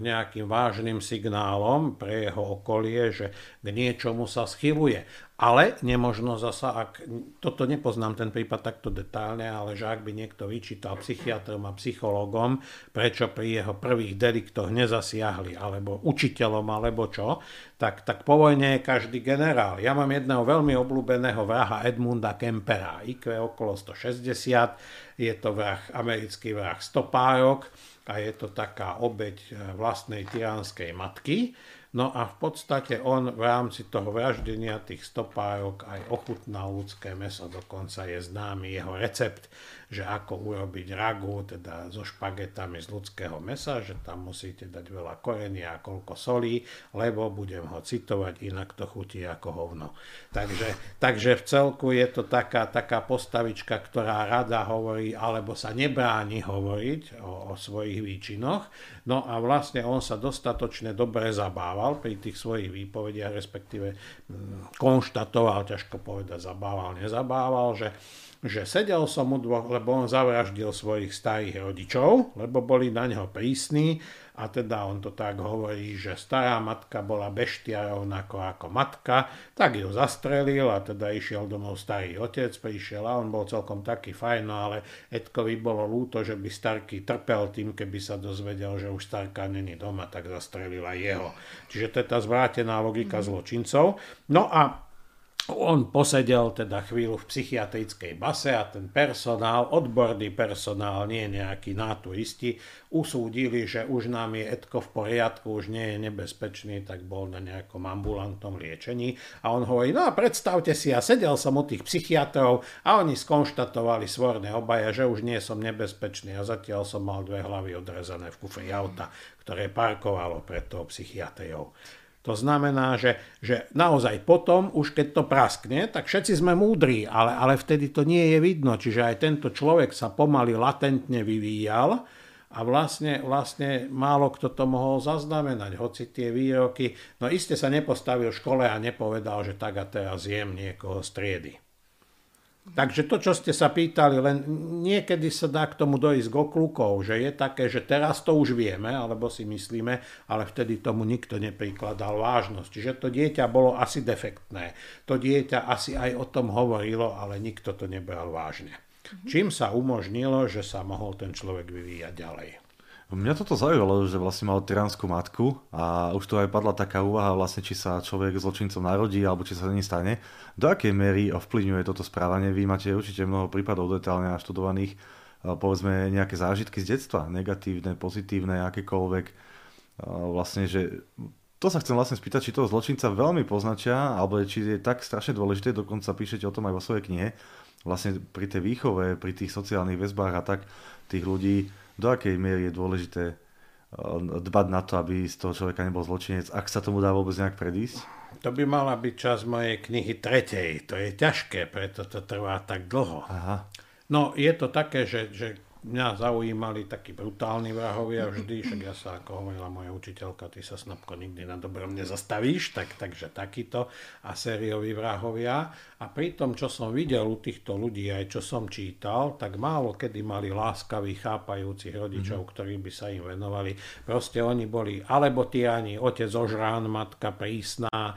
nejakým vážnym signálom pre jeho okolie, že k niečomu sa schyluje. Ale nemožno zasa, ak, toto nepoznám ten prípad takto detálne, ale že ak by niekto vyčítal psychiatrom a psychologom, prečo pri jeho prvých deliktoch nezasiahli, alebo učiteľom, alebo čo, tak, tak po vojne je každý generál. Ja mám jedného veľmi obľúbeného vraha Edmunda Kempera, IQ okolo 160, je to vrah, americký vrah stopárok a je to taká obeď e, vlastnej tyránskej matky. No a v podstate on v rámci toho vraždenia tých stopárok aj ochutnal ľudské meso, dokonca je známy jeho recept, že ako urobiť ragu, teda so špagetami z ľudského mesa, že tam musíte dať veľa korenia a koľko solí, lebo budem ho citovať, inak to chutí ako hovno. Takže, takže v celku je to taká, taká postavička, ktorá rada hovorí, alebo sa nebráni hovoriť o, o svojich výčinoch. No a vlastne on sa dostatočne dobre zabával pri tých svojich výpovediach, respektíve hm, konštatoval, ťažko povedať, zabával, nezabával, že že sedel som u dvoch, lebo on zavraždil svojich starých rodičov, lebo boli na neho prísni a teda on to tak hovorí, že stará matka bola beštia rovnako ako matka, tak ju zastrelil a teda išiel domov starý otec, prišiel a on bol celkom taký fajn, no ale Edkovi bolo ľúto, že by starky trpel tým, keby sa dozvedel, že už starka není doma, tak zastrelil aj jeho. Čiže to je tá zvrátená logika zločincov. No a on posedel teda chvíľu v psychiatrickej base a ten personál, odborný personál, nie nejaký naturisti, usúdili, že už nám je Edko v poriadku, už nie je nebezpečný, tak bol na nejakom ambulantnom liečení. A on hovorí, no a predstavte si, ja sedel som u tých psychiatrov a oni skonštatovali svorné obaja, že už nie som nebezpečný a zatiaľ som mal dve hlavy odrezané v kufri auta, ktoré parkovalo pred tou psychiatriou. To znamená, že, že naozaj potom, už keď to praskne, tak všetci sme múdri, ale, ale vtedy to nie je vidno. Čiže aj tento človek sa pomaly latentne vyvíjal a vlastne, vlastne málo kto to mohol zaznamenať, hoci tie výroky, no iste sa nepostavil v škole a nepovedal, že tak a teraz jem niekoho z triedy. Takže to, čo ste sa pýtali, len niekedy sa dá k tomu dojsť k okľukov, že je také, že teraz to už vieme, alebo si myslíme, ale vtedy tomu nikto neprikladal vážnosť. Čiže to dieťa bolo asi defektné. To dieťa asi aj o tom hovorilo, ale nikto to nebral vážne. Čím sa umožnilo, že sa mohol ten človek vyvíjať ďalej. Mňa toto zaujalo, že vlastne mal tyranskú matku a už tu aj padla taká úvaha vlastne, či sa človek zločincom narodí alebo či sa to nestane. Do akej miery ovplyvňuje toto správanie? Vy máte určite mnoho prípadov detálne naštudovaných, povedzme nejaké zážitky z detstva, negatívne, pozitívne, akékoľvek. Vlastne, že to sa chcem vlastne spýtať, či toho zločinca veľmi poznačia, alebo či je tak strašne dôležité, dokonca píšete o tom aj vo svojej knihe, vlastne pri tej výchove, pri tých sociálnych väzbách a tak tých ľudí do akej miery je dôležité eh, dbať na to, aby z toho človeka nebol zločinec, ak sa tomu dá vôbec nejak predísť? To by mala byť časť mojej knihy tretej. To je ťažké, preto to trvá tak dlho. Aha. No, je to také, že, že mňa zaujímali takí brutálni vrahovia vždy, však ja sa, ako hovorila moja učiteľka, ty sa snapko nikdy na dobrom nezastavíš, tak, takže takýto a sérioví vrahovia. A pri tom, čo som videl u týchto ľudí, aj čo som čítal, tak málo kedy mali láskavých, chápajúcich rodičov, mm-hmm. ktorí by sa im venovali. Proste oni boli alebo tyrani, otec ožrán, matka prísna,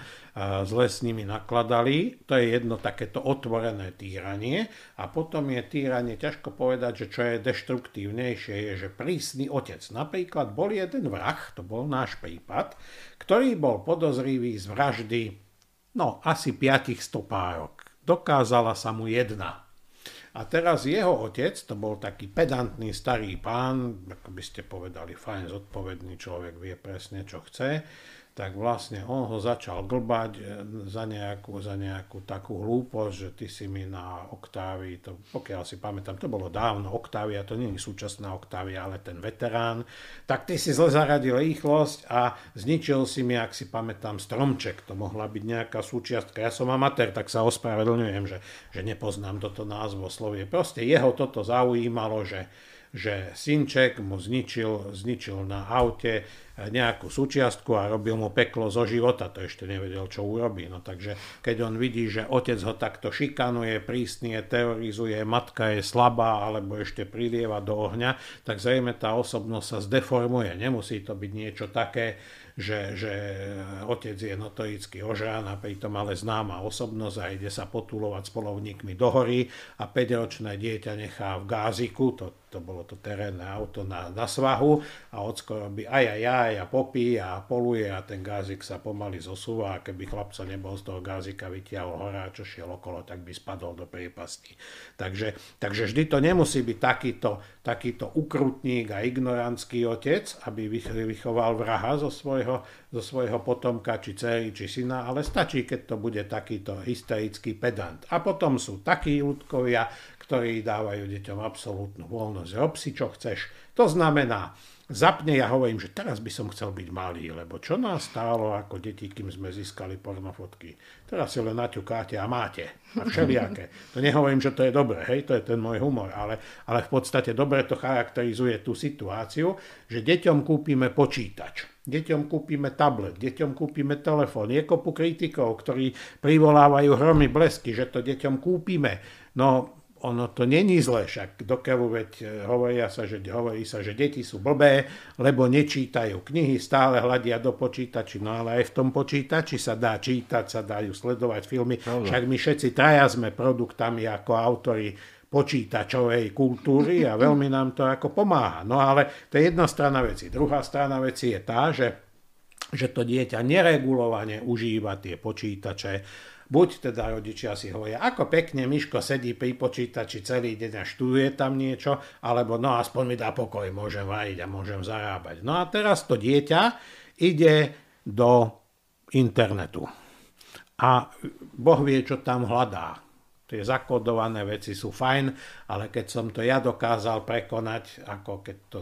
zle s nimi nakladali. To je jedno takéto otvorené týranie. A potom je týranie, ťažko povedať, že čo je najdeštruktívnejšie je, že prísny otec. Napríklad bol jeden vrah, to bol náš prípad, ktorý bol podozrivý z vraždy no asi piatich stopárok. Dokázala sa mu jedna. A teraz jeho otec, to bol taký pedantný starý pán, ako by ste povedali, fajn, zodpovedný človek, vie presne, čo chce, tak vlastne on ho začal glbať e, za nejakú, za nejakú takú hlúposť, že ty si mi na oktávii, to, pokiaľ si pamätám, to bolo dávno oktávia, to nie je súčasná oktávia, ale ten veterán, tak ty si zle zaradil rýchlosť a zničil si mi, ak si pamätám, stromček, to mohla byť nejaká súčiastka. Ja som amatér, tak sa ospravedlňujem, že, že nepoznám toto názvo slovie. Proste jeho toto zaujímalo, že, že synček mu zničil, zničil na aute nejakú súčiastku a robil mu peklo zo života, to ešte nevedel, čo urobí. No takže keď on vidí, že otec ho takto šikanuje, prísne teorizuje, matka je slabá alebo ešte prilieva do ohňa, tak zrejme tá osobnosť sa zdeformuje. Nemusí to byť niečo také, že, že otec je notorický ožrán a pritom ale známa osobnosť a ide sa potulovať s polovníkmi do hory a 5-ročné dieťa nechá v gáziku, to, to bolo to terénne auto na, na svahu a ocko robí aj aj aj a popí a poluje a ten gázik sa pomaly zosúva a keby chlapca nebol z toho gázika vytiahol hora, čo šiel okolo, tak by spadol do priepasti. Takže, takže vždy to nemusí byť takýto, takýto ukrutník a ignorantský otec, aby vychoval vraha zo svojho zo svojho potomka, či dcery, či syna, ale stačí, keď to bude takýto hysterický pedant. A potom sú takí ľudkovia, ktorí dávajú deťom absolútnu voľnosť. Rob si, čo chceš. To znamená, zapne, ja hovorím, že teraz by som chcel byť malý, lebo čo nás stálo ako deti, kým sme získali pornofotky. Teraz si len naťukáte a máte. A všelijaké. To nehovorím, že to je dobré, hej, to je ten môj humor, ale, ale v podstate dobre to charakterizuje tú situáciu, že deťom kúpime počítač. Deťom kúpime tablet, deťom kúpime telefón. Je kopu kritikov, ktorí privolávajú hromy blesky, že to deťom kúpime. No ono to není zle, však do keľu veď e, hovoria sa, že, hovorí sa, že deti sú blbé, lebo nečítajú knihy, stále hľadia do počítači, no ale aj v tom počítači sa dá čítať, sa dajú sledovať filmy, Pravda. však my všetci traja sme produktami ako autori počítačovej kultúry a veľmi nám to ako pomáha. No ale to je jedna strana veci. Druhá strana veci je tá, že že to dieťa neregulovane užíva tie počítače, Buď teda rodičia si hovoria, ako pekne Miško sedí pri počítači celý deň a študuje tam niečo, alebo no aspoň mi dá pokoj, môžem variť a môžem zarábať. No a teraz to dieťa ide do internetu. A Boh vie, čo tam hľadá tie zakodované veci sú fajn, ale keď som to ja dokázal prekonať, ako keď, to,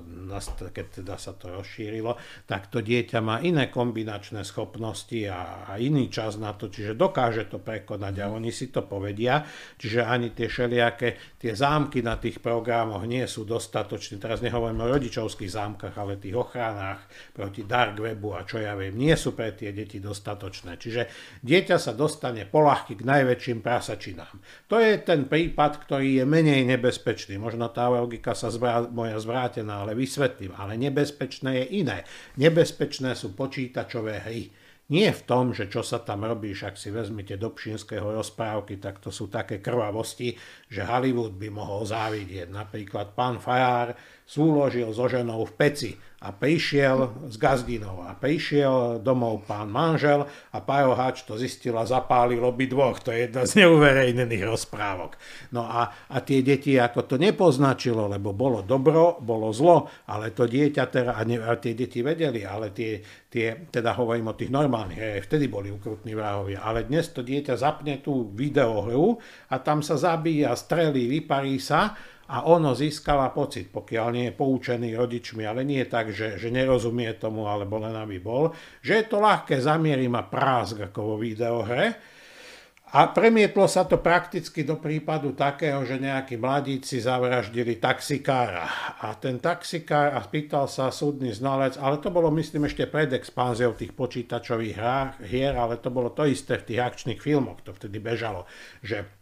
keď teda sa to rozšírilo, tak to dieťa má iné kombinačné schopnosti a, a iný čas na to, čiže dokáže to prekonať a oni si to povedia, čiže ani tie všelijaké, tie zámky na tých programoch nie sú dostatočné. Teraz nehovorím o rodičovských zámkach, ale tých ochranách proti dark webu a čo ja viem, nie sú pre tie deti dostatočné. Čiže dieťa sa dostane polahky k najväčším prasačinám. To je ten prípad, ktorý je menej nebezpečný. Možno tá logika sa zvrá, moja zvrátená, ale vysvetlím. Ale nebezpečné je iné. Nebezpečné sú počítačové hry. Nie v tom, že čo sa tam robí, ak si vezmite do Pšinského rozprávky, tak to sú také krvavosti, že Hollywood by mohol závidieť. Napríklad pán Fajar súložil so ženou v peci a prišiel z Gazdinov a prišiel domov pán manžel a Pajohač to zistil a zapálil dvoch. To je jedna z neuverejnených rozprávok. No a, a tie deti ako to nepoznačilo, lebo bolo dobro, bolo zlo, ale to dieťa teda, a, ne, a tie deti vedeli, ale tie, tie, teda hovorím o tých normálnych, aj vtedy boli ukrutní vrahovia, ale dnes to dieťa zapne tú videohru a tam sa zabíja, strelí, vyparí sa a ono získava pocit, pokiaľ nie je poučený rodičmi, ale nie tak, že, že nerozumie tomu, alebo len aby bol, že je to ľahké, zamierí ma prásk ako vo videohre. A premietlo sa to prakticky do prípadu takého, že nejakí mladíci zavraždili taxikára. A ten taxikár, a spýtal sa súdny znalec, ale to bolo myslím ešte pred expanziou tých počítačových hier, ale to bolo to isté v tých akčných filmoch, to vtedy bežalo, že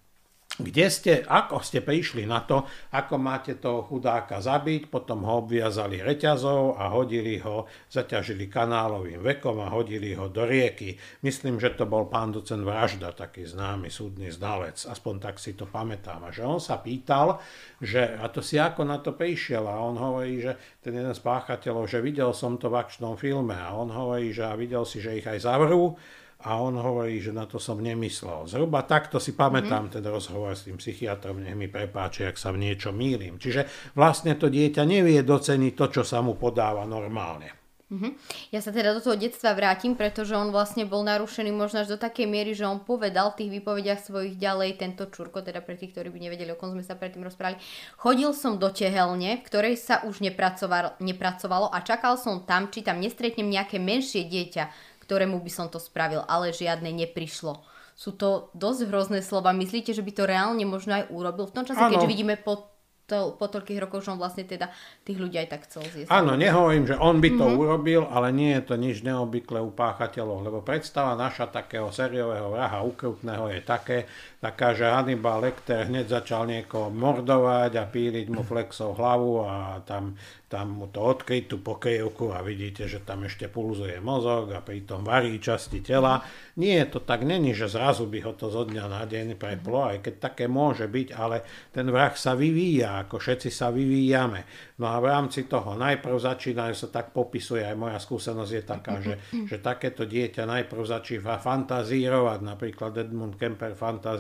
kde ste, ako ste prišli na to, ako máte toho chudáka zabiť, potom ho obviazali reťazov a hodili ho, zaťažili kanálovým vekom a hodili ho do rieky. Myslím, že to bol pán docent Vražda, taký známy súdny znalec, aspoň tak si to pamätám. A že on sa pýtal, že, a to si ako na to prišiel a on hovorí, že ten jeden z páchateľov, že videl som to v akčnom filme a on hovorí, že a videl si, že ich aj zavrú a on hovorí, že na to som nemyslel. Zhruba takto si pamätám mm-hmm. ten rozhovor s tým psychiatrom, nech mi prepáči, ak sa v niečo mýlim. Čiže vlastne to dieťa nevie doceniť to, čo sa mu podáva normálne. Mm-hmm. Ja sa teda do toho detstva vrátim, pretože on vlastne bol narušený možno až do takej miery, že on povedal v tých výpovediach svojich ďalej tento Čurko, teda pre tých, ktorí by nevedeli, o kom sme sa predtým rozprávali. Chodil som do tehelne, v ktorej sa už nepracovalo, nepracovalo a čakal som tam, či tam nestretnem nejaké menšie dieťa ktorému by som to spravil, ale žiadne neprišlo. Sú to dosť hrozné slova. Myslíte, že by to reálne možno aj urobil v tom čase, ano. keďže vidíme po to, po toľkých rokoch, že on vlastne teda tých ľudí aj tak chcel zjesť. Áno, nehovorím, že on by to mm-hmm. urobil, ale nie je to nič neobvyklé u páchateľov, lebo predstava naša takého sériového vraha ukrutného je také, taká, že Hannibal Lecter hneď začal niekoho mordovať a píliť mu flexov hlavu a tam tam mu to odkryť tú pokejovku a vidíte, že tam ešte pulzuje mozog a pritom varí časti tela. Nie, to tak není, že zrazu by ho to zo dňa na deň preplo, aj keď také môže byť, ale ten vrah sa vyvíja, ako všetci sa vyvíjame. No a v rámci toho najprv začínajú sa tak popisuje, aj moja skúsenosť je taká, že, že takéto dieťa najprv začíva fantazírovať, napríklad Edmund Kemper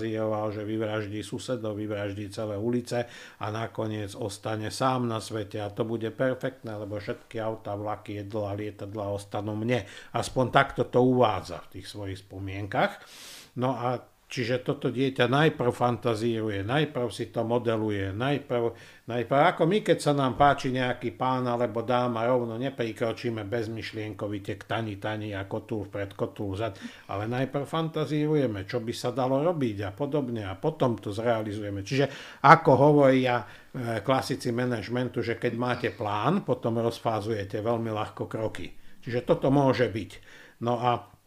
fantazíroval, že vyvraždí susedov, vyvraždí celé ulice a nakoniec ostane sám na svete a to bude perfektné, lebo všetky auta, vlaky, jedlo a lietadla ostanú mne. Aspoň takto to uvádza v tých svojich spomienkach. No a Čiže toto dieťa najprv fantazíruje, najprv si to modeluje, najprv, najprv ako my, keď sa nám páči nejaký pán alebo dáma, rovno neprikročíme bezmyšlienkovite k tani tani a kotúl pred kotúl zad, ale najprv fantazírujeme, čo by sa dalo robiť a podobne a potom to zrealizujeme. Čiže ako hovoria e, klasici manažmentu, že keď máte plán, potom rozfázujete veľmi ľahko kroky. Čiže toto môže byť. No a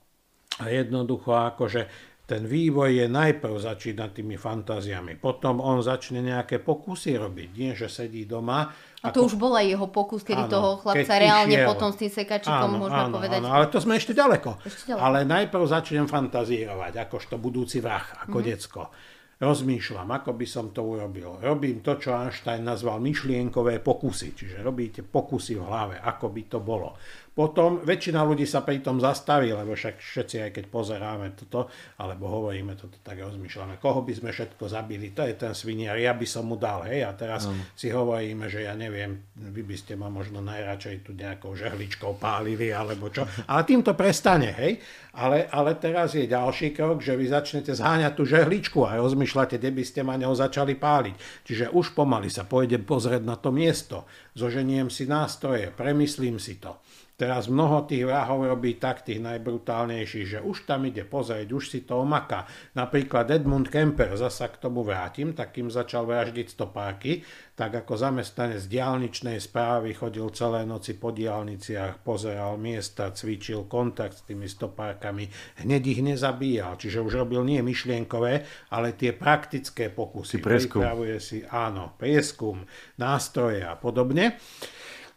jednoducho akože ten vývoj je najprv začína tými fantáziami, potom on začne nejaké pokusy robiť, nie že sedí doma. A to ako... už bol aj jeho pokus, kedy áno, toho chlapca reálne išiel. potom s tým sekačikom áno, môžeme áno, povedať. Áno, ale to sme ešte ďaleko. ešte ďaleko. Ale najprv začnem fantazírovať, akožto budúci vrah, ako mm-hmm. decko. Rozmýšľam, ako by som to urobil. Robím to, čo Einstein nazval myšlienkové pokusy, čiže robíte pokusy v hlave, ako by to bolo. Potom väčšina ľudí sa pri tom zastaví, lebo však všetci, aj keď pozeráme toto, alebo hovoríme toto, tak rozmýšľame, koho by sme všetko zabili, to je ten sviniar, ja by som mu dal, hej, a teraz mm. si hovoríme, že ja neviem, vy by ste ma možno najradšej tu nejakou žehličkou pálili, alebo čo, ale tým to prestane, hej, ale, ale teraz je ďalší krok, že vy začnete zháňať tú žehličku a rozmýšľate, kde by ste ma ňou začali páliť. Čiže už pomaly sa pôjdem pozrieť na to miesto, zoženiem si nástroje, premyslím si to. Teraz mnoho tých vrahov robí tak, tých najbrutálnejších, že už tam ide pozrieť, už si to omaká. Napríklad Edmund Kemper, zasa k tomu vrátim, takým začal vraždiť stopáky, tak ako zamestnanec diálničnej správy chodil celé noci po diálniciach, pozeral miesta, cvičil kontakt s tými stopárkami, hneď ich nezabíjal, čiže už robil nie myšlienkové, ale tie praktické pokusy. Pripravuje si, áno, prieskum, nástroje a podobne.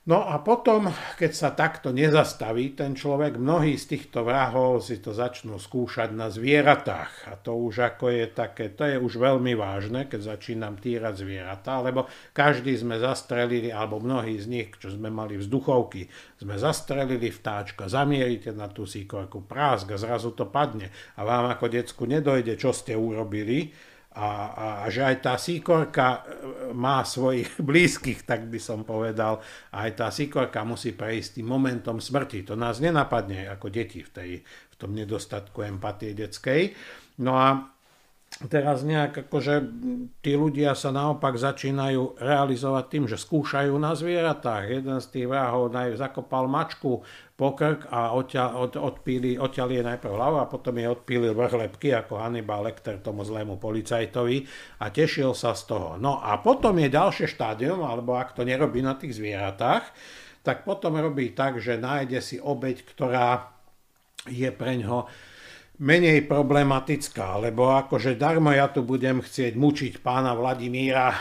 No a potom, keď sa takto nezastaví ten človek, mnohí z týchto vrahov si to začnú skúšať na zvieratách. A to už ako je také, to je už veľmi vážne, keď začínam týrať zvieratá, lebo každý sme zastrelili, alebo mnohí z nich, čo sme mali vzduchovky, sme zastrelili vtáčka, zamierite na tú síkorku, prásk a zrazu to padne. A vám ako decku nedojde, čo ste urobili, a, a, že aj tá síkorka e, má svojich blízkych, tak by som povedal. A aj tá síkorka musí prejsť tým momentom smrti. To nás nenapadne ako deti v, tej, v tom nedostatku empatie detskej. No a teraz nejak akože tí ľudia sa naopak začínajú realizovať tým, že skúšajú na zvieratách. Jeden z tých vrahov zakopal mačku po krk a odtiaľ, od, odpíli, odtiaľ je najprv hlava a potom je odpílil vrch lepky ako Hannibal Lecter tomu zlému policajtovi a tešil sa z toho. No a potom je ďalšie štádium, alebo ak to nerobí na tých zvieratách, tak potom robí tak, že nájde si obeď, ktorá je pre ňoho menej problematická, lebo akože darmo ja tu budem chcieť mučiť pána Vladimíra,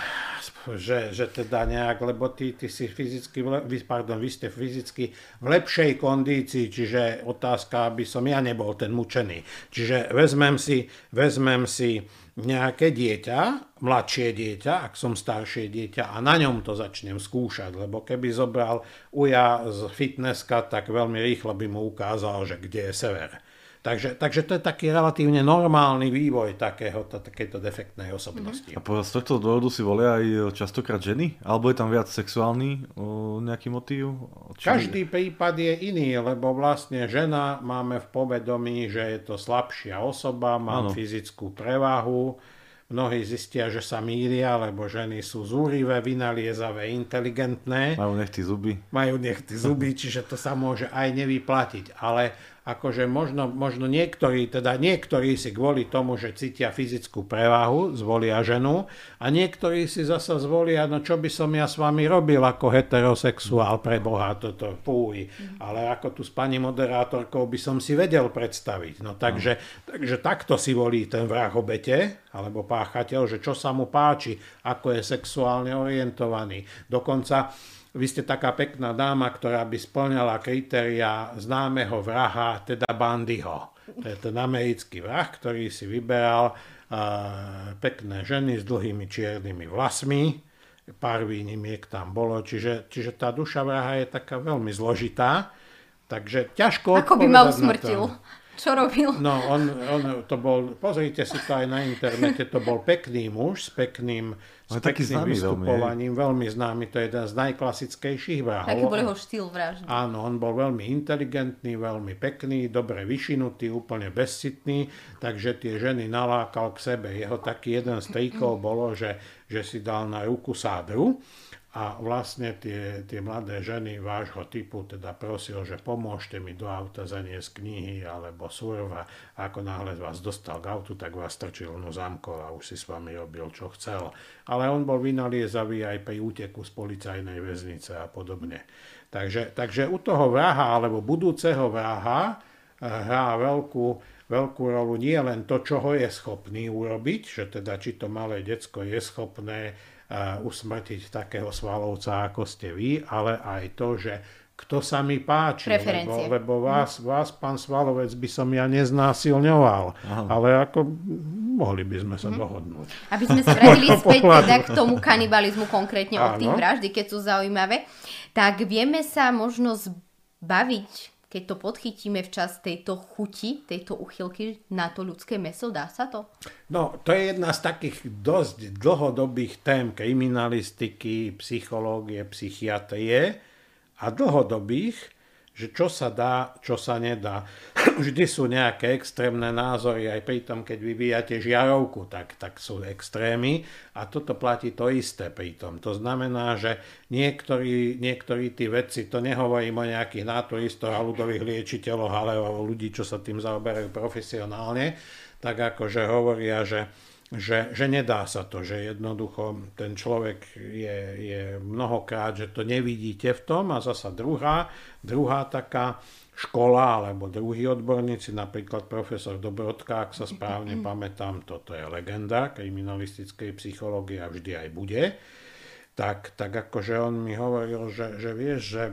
že, že teda nejak, lebo ty, ty si fyzicky, pardon, vy ste fyzicky v lepšej kondícii, čiže otázka, aby som ja nebol ten mučený. Čiže vezmem si, vezmem si nejaké dieťa, mladšie dieťa, ak som staršie dieťa a na ňom to začnem skúšať, lebo keby zobral uja z fitnesska, tak veľmi rýchlo by mu ukázal, že kde je sever. Takže, takže to je taký relatívne normálny vývoj takého, takéto defektnej osobnosti. A z tohto dôvodu si volia aj častokrát ženy? Alebo je tam viac sexuálny o, nejaký motív? Či... Každý prípad je iný, lebo vlastne žena máme v povedomí, že je to slabšia osoba, má ano. fyzickú prevahu, mnohí zistia, že sa míria, lebo ženy sú zúrivé, vynaliezavé, inteligentné. Majú nechty zuby. Majú nechty zuby, čiže to sa môže aj nevyplatiť. Ale akože možno, možno niektorí, teda niektorí si kvôli tomu, že cítia fyzickú prevahu, zvolia ženu a niektorí si zasa zvolia, no čo by som ja s vami robil ako heterosexuál pre Boha, toto púj. Ale ako tu s pani moderátorkou by som si vedel predstaviť. No takže, takže takto si volí ten vrah obete, alebo páchateľ, že čo sa mu páči, ako je sexuálne orientovaný. Dokonca vy ste taká pekná dáma, ktorá by splňala kritéria známeho vraha, teda Bandyho. To je ten americký vrah, ktorý si vyberal uh, pekné ženy s dlhými čiernymi vlasmi, pár výnimiek tam bolo, čiže, čiže tá duša vraha je taká veľmi zložitá, takže ťažko Ako by ma usmrtil? Čo robil? No, on, on to bol, pozrite si to aj na internete, to bol pekný muž s pekným, s pekným vystupovaním, veľmi, veľmi známy, to je jeden z najklasickejších vrahov. Taký bol jeho štýl vraždy. Áno, on bol veľmi inteligentný, veľmi pekný, dobre vyšinutý, úplne bezcitný, takže tie ženy nalákal k sebe. Jeho taký jeden z trikov bolo, že, že si dal na ruku sádru a vlastne tie, tie mladé ženy vášho typu teda prosil, že pomôžte mi do auta zaniesť knihy alebo surva. Ako náhle vás dostal k autu, tak vás strčil no zamkol a už si s vami robil, čo chcel. Ale on bol vynaliezavý aj pri úteku z policajnej väznice a podobne. Takže, takže u toho vraha alebo budúceho vraha eh, hrá veľkú, veľkú rolu nie len to, čo ho je schopný urobiť, že teda či to malé decko je schopné usmrtiť takého svalovca, ako ste vy, ale aj to, že kto sa mi páči, lebo, lebo vás, vás, pán Svalovec, by som ja neznásilňoval, Aha. ale ako mohli by sme sa mm. dohodnúť. Aby sme sa vrátili späť teda k tomu kanibalizmu, konkrétne od tých vraždy, keď sú zaujímavé, tak vieme sa možno zbaviť keď to podchytíme včas tejto chuti, tejto uchylky na to ľudské meso? Dá sa to? No, to je jedna z takých dosť dlhodobých tém kriminalistiky, psychológie, psychiatrie a dlhodobých, že čo sa dá, čo sa nedá. Vždy sú nejaké extrémne názory, aj pri tom, keď vyvíjate žiarovku, tak, tak sú extrémy a toto platí to isté pri tom. To znamená, že niektorí, niektorí tí vedci, to nehovorím o nejakých naturistoch a ľudových liečiteľoch, ale o ľudí, čo sa tým zaoberajú profesionálne, tak akože hovoria, že že, že nedá sa to, že jednoducho ten človek je, je mnohokrát, že to nevidíte v tom a zasa druhá, druhá taká škola alebo druhí odborníci, napríklad profesor Dobrodka, ak sa správne pamätám, toto je legenda kriminalistickej psychológie a vždy aj bude, tak, tak akože on mi hovoril, že, že vieš, že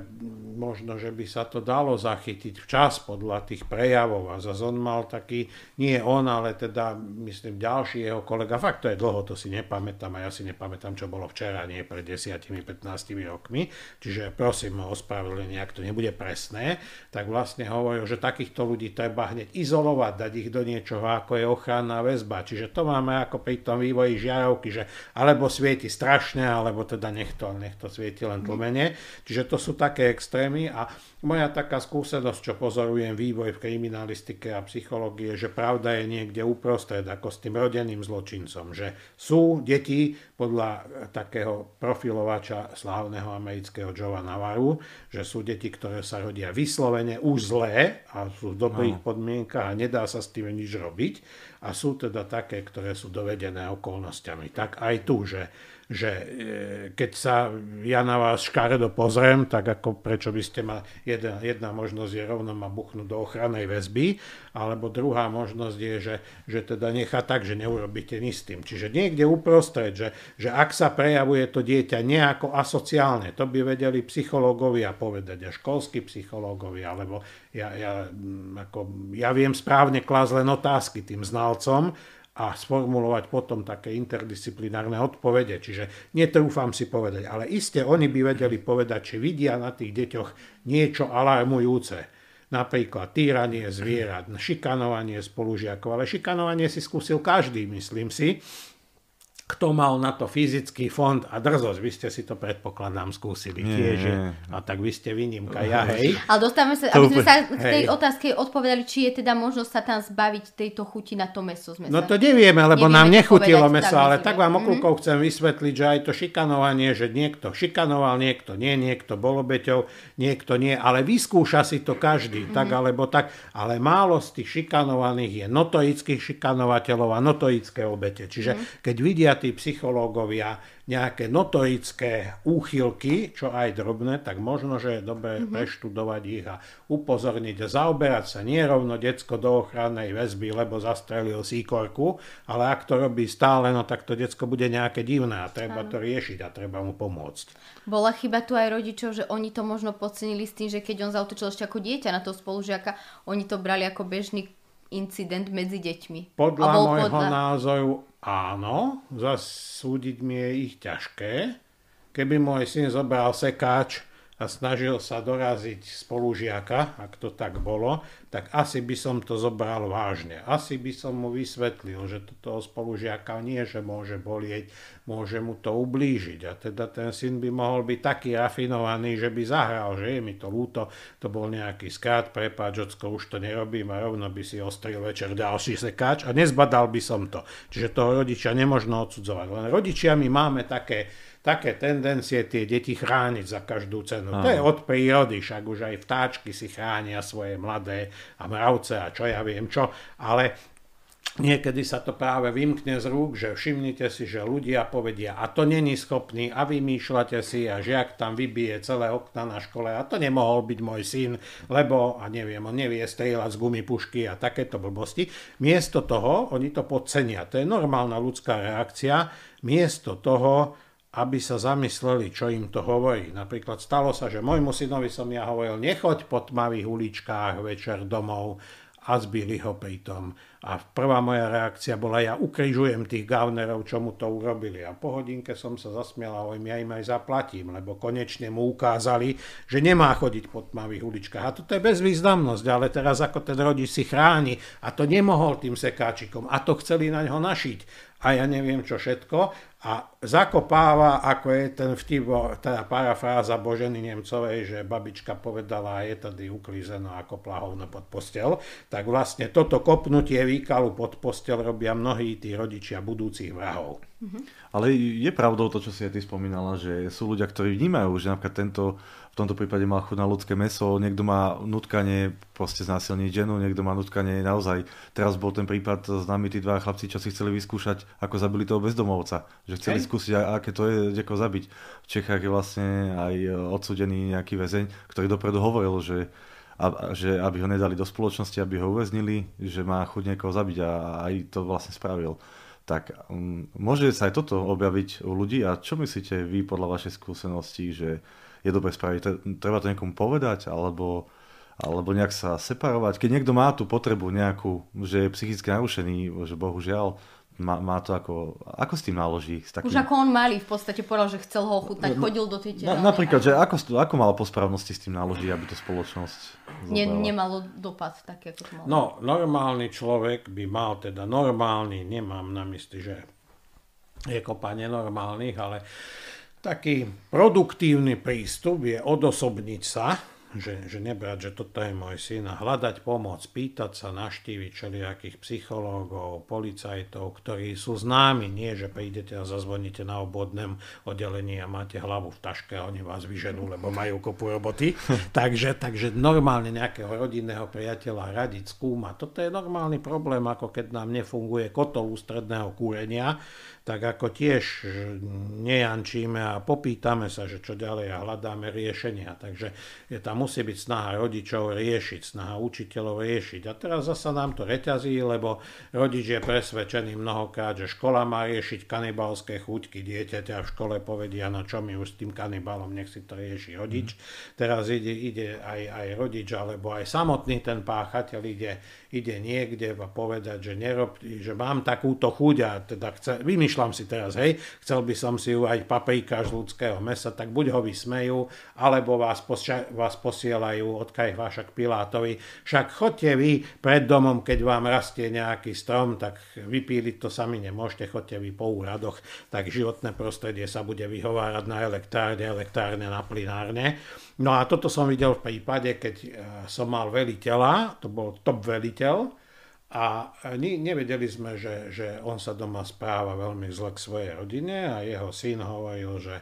možno, že by sa to dalo zachytiť včas podľa tých prejavov. A zase on mal taký, nie on, ale teda myslím ďalší jeho kolega, fakt to je dlho, to si nepamätám a ja si nepamätám, čo bolo včera, nie pred 10-15 rokmi, čiže prosím o ospravedlenie, ak to nebude presné, tak vlastne hovoril, že takýchto ľudí treba hneď izolovať, dať ich do niečoho, ako je ochranná väzba, čiže to máme ako pri tom vývoji žiarovky, že alebo svieti strašne, alebo teda nech to, nech to svieti len tlmene. Čiže to sú také extrémy a moja taká skúsenosť, čo pozorujem vývoj v kriminalistike a psychológie, že pravda je niekde uprostred, ako s tým rodeným zločincom, že sú deti podľa takého profilovača slávneho amerického Joea Navaru, že sú deti, ktoré sa rodia vyslovene už zlé a sú v dobrých no. podmienkach a nedá sa s tým nič robiť a sú teda také, ktoré sú dovedené okolnostiami. Tak aj tu, že že e, keď sa ja na vás škaredo pozriem, tak ako prečo by ste ma, jedna, jedna možnosť je rovno ma buchnúť do ochrannej väzby, alebo druhá možnosť je, že, že teda nechá tak, že neurobíte nič s tým. Čiže niekde uprostred, že, že ak sa prejavuje to dieťa nejako asociálne, to by vedeli psychológovia povedať, a školskí psychológovia, alebo ja, ja, ako, ja viem správne klásť len otázky tým znalcom, a sformulovať potom také interdisciplinárne odpovede. Čiže netrúfam si povedať, ale iste oni by vedeli povedať, či vidia na tých deťoch niečo alarmujúce. Napríklad týranie zvierat, šikanovanie spolužiakov, ale šikanovanie si skúsil každý, myslím si kto mal na to fyzický fond a drzosť, vy ste si to predpokladám skúsili nie, tiež, nie. a tak vy ste výnimka, ja hej. Ale dostávame sa, aby sme sa k tej hej. otázke odpovedali, či je teda možnosť sa tam zbaviť tejto chuti na to meso. Sme no to nevieme, lebo nevieme nám nechutilo meso, ale tak vám okľukov mm-hmm. chcem vysvetliť, že aj to šikanovanie, že niekto šikanoval, niekto nie, niekto bol obeťou, niekto nie, ale vyskúša si to každý, mm-hmm. tak alebo tak, ale málo z tých šikanovaných je notoických šikanovateľov a notoické obete. Čiže mm-hmm. keď vidia tí psychológovia nejaké notorické úchylky, čo aj drobné, tak možno, že je dobré mm-hmm. preštudovať ich a upozorniť a zaoberať sa nie rovno decko do ochrannej väzby, lebo zastrelil síkorku, ale ak to robí stále, no tak to decko bude nejaké divné a treba to riešiť a treba mu pomôcť. Bola chyba tu aj rodičov, že oni to možno podcenili s tým, že keď on zautočil ešte ako dieťa na toho spolužiaka, oni to brali ako bežný incident medzi deťmi. Podľa môjho podľa... názoru áno, zasúdiť mi je ich ťažké. Keby môj syn zobral sekáč a snažil sa doraziť spolužiaka, ak to tak bolo, tak asi by som to zobral vážne. Asi by som mu vysvetlil, že to toho spolužiaka nie, že môže bolieť, môže mu to ublížiť. A teda ten syn by mohol byť taký rafinovaný, že by zahral, že je mi to ľúto, to bol nejaký skrát, prepáč, ocko, už to nerobím a rovno by si ostril večer ďalší sekáč a nezbadal by som to. Čiže toho rodičia nemožno odsudzovať. Len rodičia my máme také také tendencie tie deti chrániť za každú cenu. Aha. To je od prírody, však už aj vtáčky si chránia svoje mladé a mravce a čo ja viem čo, ale Niekedy sa to práve vymkne z rúk, že všimnite si, že ľudia povedia, a to není schopný, a vymýšľate si, a žiak tam vybije celé okna na škole, a to nemohol byť môj syn, lebo, a neviem, on nevie strieľať z gumipušky a takéto blbosti. Miesto toho, oni to podcenia. To je normálna ľudská reakcia. Miesto toho, aby sa zamysleli, čo im to hovorí. Napríklad stalo sa, že môjmu synovi som ja hovoril, nechoď po tmavých uličkách večer domov a zbili ho pritom. A prvá moja reakcia bola, ja ukrižujem tých gavnerov, čo mu to urobili. A po hodinke som sa zasmiel a ja im aj zaplatím, lebo konečne mu ukázali, že nemá chodiť po tmavých uličkách. A toto je bezvýznamnosť, ale teraz ako ten rodič si chráni a to nemohol tým sekáčikom a to chceli na ňo našiť a ja neviem čo všetko a zakopáva, ako je ten vtip, teda parafráza Boženy Nemcovej, že babička povedala, je tady uklízeno ako plahovno pod postel, tak vlastne toto kopnutie výkalu pod postel robia mnohí tí rodičia budúcich vrahov. Ale je pravdou to, čo si aj ty spomínala, že sú ľudia, ktorí vnímajú, že napríklad tento tomto prípade mal chuť na ľudské meso, niekto má nutkanie proste znásilniť ženu, niekto má nutkanie naozaj. Teraz bol ten prípad s nami tí dva chlapci, čo si chceli vyskúšať, ako zabili toho bezdomovca. Že chceli Hej. skúsiť, aké to je ako zabiť. V Čechách je vlastne aj odsudený nejaký väzeň, ktorý dopredu hovoril, že a, že aby ho nedali do spoločnosti, aby ho uväznili, že má chuť niekoho zabiť a aj to vlastne spravil. Tak um, môže sa aj toto objaviť u ľudí a čo myslíte vy podľa vašej skúsenosti, že je dobre spraviť. Treba to niekomu povedať, alebo, alebo nejak sa separovať. Keď niekto má tú potrebu nejakú, že je psychicky narušený, že bohužiaľ, má, má to ako, ako s tým naloží? S takým... Už ako on mali v podstate povedal, že chcel ho ochutnať, no, chodil do tej na, Napríklad, že ako, ako malo po správnosti s tým naloží, aby to spoločnosť ne, Nemalo dopad tak, ako to malo. No, normálny človek by mal, teda normálny, nemám na mysli, že je kopa nenormálnych, ale taký produktívny prístup je odosobniť sa že, že nebrať, že toto je môj syn a hľadať pomoc, pýtať sa, naštíviť všelijakých psychológov, policajtov, ktorí sú známi, nie že prídete a zazvoníte na obvodnom oddelení a máte hlavu v taške a oni vás vyženú, lebo majú kopu roboty. takže, takže normálne nejakého rodinného priateľa radiť, skúmať. Toto je normálny problém, ako keď nám nefunguje kotol ústredného kúrenia, tak ako tiež nejančíme a popýtame sa, že čo ďalej a hľadáme riešenia. Takže je tam musí byť snaha rodičov riešiť, snaha učiteľov riešiť. A teraz zasa nám to reťazí, lebo rodič je presvedčený mnohokrát, že škola má riešiť kanibalské chuťky dieťaťa v škole povedia, no čo mi už s tým kanibalom, nech si to rieši rodič. Mm. Teraz ide, ide aj, aj rodič, alebo aj samotný ten páchateľ ide, ide niekde a povedať, že, nerob, že mám takúto chuť a teda chce, vymýšľať vymýšľam si teraz, hej, chcel by som si aj paprika z ľudského mesa, tak buď ho vysmejú, alebo vás, posia, vás posielajú od Kajfáša k Pilátovi. Však chodte vy pred domom, keď vám rastie nejaký strom, tak vypíliť to sami nemôžete, chodte vy po úradoch, tak životné prostredie sa bude vyhovárať na elektrárne, elektrárne na plinárne. No a toto som videl v prípade, keď eh, som mal veliteľa, to bol top veliteľ, a nevedeli sme, že, že on sa doma správa veľmi zle k svojej rodine a jeho syn hovoril, že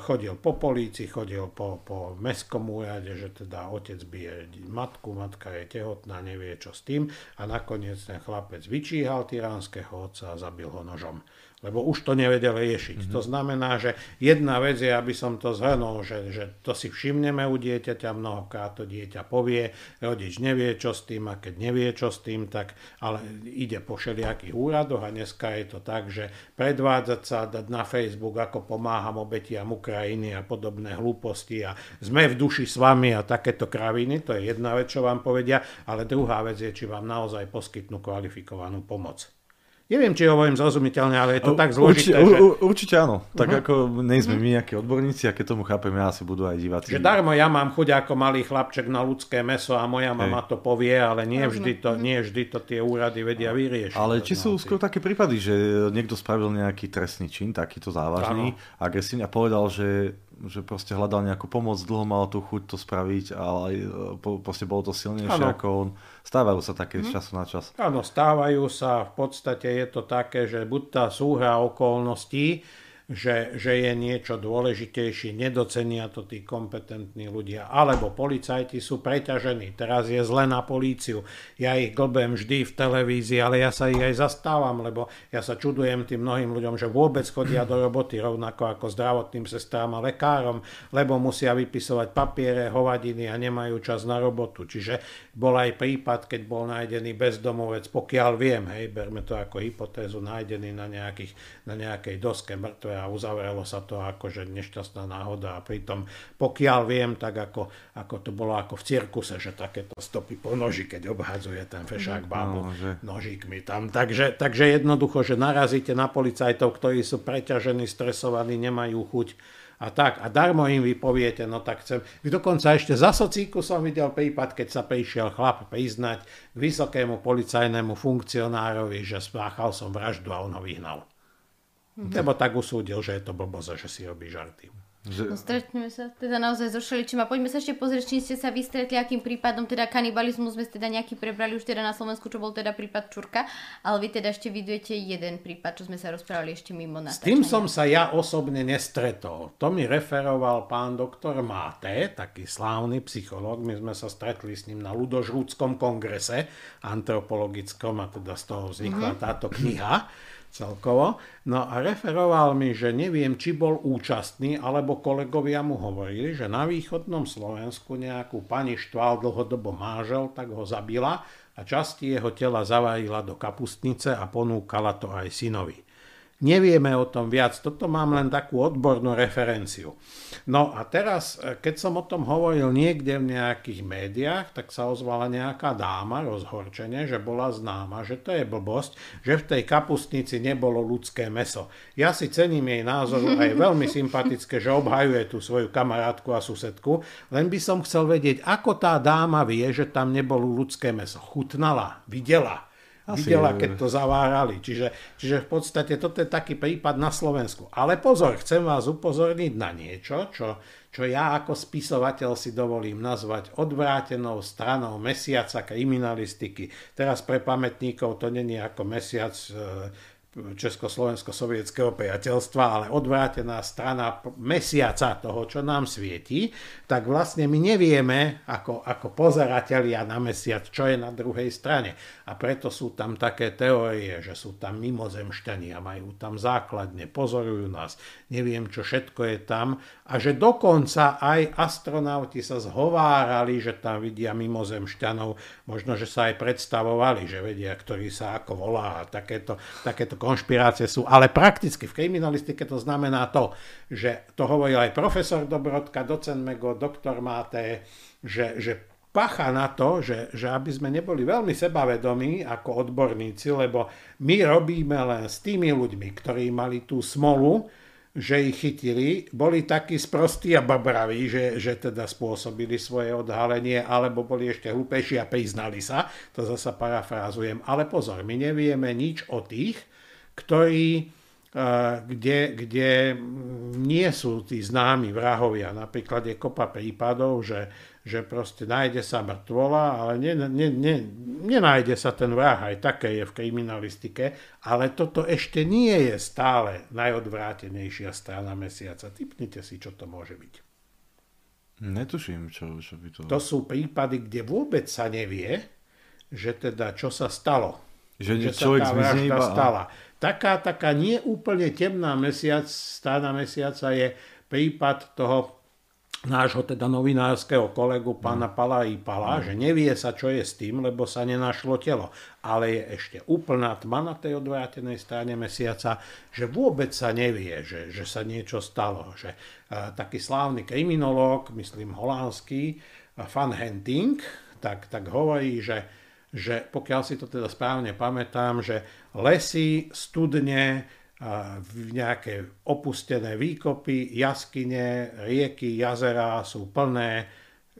chodil po polícii, chodil po, po mestskom úrade, že teda otec bije matku, matka je tehotná, nevie čo s tým. A nakoniec ten chlapec vyčíhal tyránskeho otca a zabil ho nožom lebo už to nevedel riešiť. Mm-hmm. To znamená, že jedna vec je, aby som to zhrnul, že, že to si všimneme u dieťaťa, mnohokrát to dieťa povie, rodič nevie, čo s tým a keď nevie, čo s tým, tak ale ide po všelijakých úradoch a dneska je to tak, že predvádzať sa, dať na Facebook, ako pomáham obetiam Ukrajiny a podobné hlúposti a sme v duši s vami a takéto kraviny, to je jedna vec, čo vám povedia, ale druhá vec je, či vám naozaj poskytnú kvalifikovanú pomoc. Neviem, či hovorím zrozumiteľne, ale je to tak zložité. Určite, že... určite áno. Tak uh-huh. ako nie sme uh-huh. my nejakí odborníci a keď tomu chápeme, asi budú aj diváci. Že darmo ja mám chuť ako malý chlapček na ľudské meso a moja mama to povie, ale nie vždy to, nie vždy to tie úrady vedia vyriešiť. Ale či sú skôr také prípady, že niekto spravil nejaký trestný čin, takýto závažný, agresívny a povedal, že že proste hľadal nejakú pomoc, dlho mal tú chuť to spraviť, ale e, proste bolo to silnejšie ano. ako on. Stávajú sa také z mhm. času na čas. Áno, stávajú sa. V podstate je to také, že buď tá súhra okolností, že, že je niečo dôležitejšie, nedocenia to tí kompetentní ľudia. Alebo policajti sú preťažení, teraz je zle na políciu. Ja ich glbem vždy v televízii, ale ja sa ich aj zastávam, lebo ja sa čudujem tým mnohým ľuďom, že vôbec chodia do roboty rovnako ako zdravotným sestrám a lekárom, lebo musia vypisovať papiere, hovadiny a nemajú čas na robotu. Čiže bol aj prípad, keď bol nájdený bezdomovec, pokiaľ viem, hej, berme to ako hypotézu, nájdený na, nejakých, na nejakej doske mŕtve a uzavrelo sa to ako že nešťastná náhoda a pritom pokiaľ viem, tak ako, ako to bolo ako v cirkuse, že takéto stopy po noži, keď obhadzuje ten fešák bábu no, že... nožíkmi tam. Takže, takže jednoducho, že narazíte na policajtov, ktorí sú preťažení, stresovaní, nemajú chuť a tak. A darmo im vy poviete, no tak chcem. Dokonca ešte za socíku som videl prípad, keď sa prišiel chlap priznať k vysokému policajnému funkcionárovi, že spáchal som vraždu a on ho vyhnal. Mm-hmm. Lebo tak usúdil, že je to blbosť že si robí žarty. Že... No stretneme sa teda naozaj so všeličím a poďme sa ešte pozrieť, či ste sa vystretli, akým prípadom teda kanibalizmus sme teda nejaký prebrali už teda na Slovensku, čo bol teda prípad Čurka, ale vy teda ešte vidujete jeden prípad, čo sme sa rozprávali ešte mimo natáčania. S tým som sa ja osobne nestretol. To mi referoval pán doktor Máte, taký slávny psychológ. My sme sa stretli s ním na Ludožrúdskom kongrese antropologickom a teda z toho vznikla mm-hmm. táto kniha celkovo. No a referoval mi, že neviem, či bol účastný, alebo kolegovia mu hovorili, že na východnom Slovensku nejakú pani štval dlhodobo mážel, tak ho zabila a časti jeho tela zavarila do kapustnice a ponúkala to aj synovi. Nevieme o tom viac, toto mám len takú odbornú referenciu. No a teraz, e, keď som o tom hovoril niekde v nejakých médiách, tak sa ozvala nejaká dáma rozhorčenie, že bola známa, že to je blbosť, že v tej kapustnici nebolo ľudské meso. Ja si cením jej názoru a je veľmi sympatické, že obhajuje tú svoju kamarátku a susedku, len by som chcel vedieť, ako tá dáma vie, že tam nebolo ľudské meso. Chutnala, videla, Asi, videla, keď to zavárali. Čiže, čiže v podstate toto je taký prípad na Slovensku. Ale pozor, chcem vás upozorniť na niečo, čo, čo ja ako spisovateľ si dovolím nazvať odvrátenou stranou mesiaca kriminalistiky. Teraz pre pamätníkov to není ako mesiac e, Československo-sovietského priateľstva, ale odvrátená strana mesiaca toho, čo nám svieti, tak vlastne my nevieme ako, ako pozeratelia na mesiac, čo je na druhej strane. A preto sú tam také teórie, že sú tam mimozemšťania, majú tam základne, pozorujú nás, neviem, čo všetko je tam. A že dokonca aj astronauti sa zhovárali, že tam vidia mimozemšťanov, možno, že sa aj predstavovali, že vedia, ktorý sa ako volá a takéto, takéto konšpirácie sú, ale prakticky v kriminalistike to znamená to, že to hovoril aj profesor Dobrodka, docent Mego, doktor Máté, že, že pacha na to, že, že aby sme neboli veľmi sebavedomí ako odborníci, lebo my robíme len s tými ľuďmi, ktorí mali tú smolu, že ich chytili, boli takí sprostí a babraví, že, že teda spôsobili svoje odhalenie, alebo boli ešte hlúpejší a priznali sa, to zasa parafrázujem. Ale pozor, my nevieme nič o tých, ktorí, kde, kde nie sú tí známi vrahovia. Napríklad je kopa prípadov, že, že proste nájde sa mŕtvola, ale ne, ne, ne, nenájde sa ten vrah, aj také je v kriminalistike, ale toto ešte nie je stále najodvrátenejšia strana mesiaca. Typnite si, čo to môže byť. Netuším, čo, čo by to... To sú prípady, kde vôbec sa nevie, že teda čo sa stalo. Že, že sa tá vražda stala. A Taká, taká nie úplne temná mesiac, strana mesiaca je prípad toho nášho teda novinárskeho kolegu pána Pala i Pala, mm. že nevie sa, čo je s tým, lebo sa nenašlo telo. Ale je ešte úplná tma na tej odvrátenej strane mesiaca, že vôbec sa nevie, že, že sa niečo stalo. Že, uh, taký slávny kriminológ, myslím holandský, uh, Van Henting, tak, tak hovorí, že že pokiaľ si to teda správne pamätám, že lesy, studne, nejaké opustené výkopy, jaskyne, rieky, jazera sú plné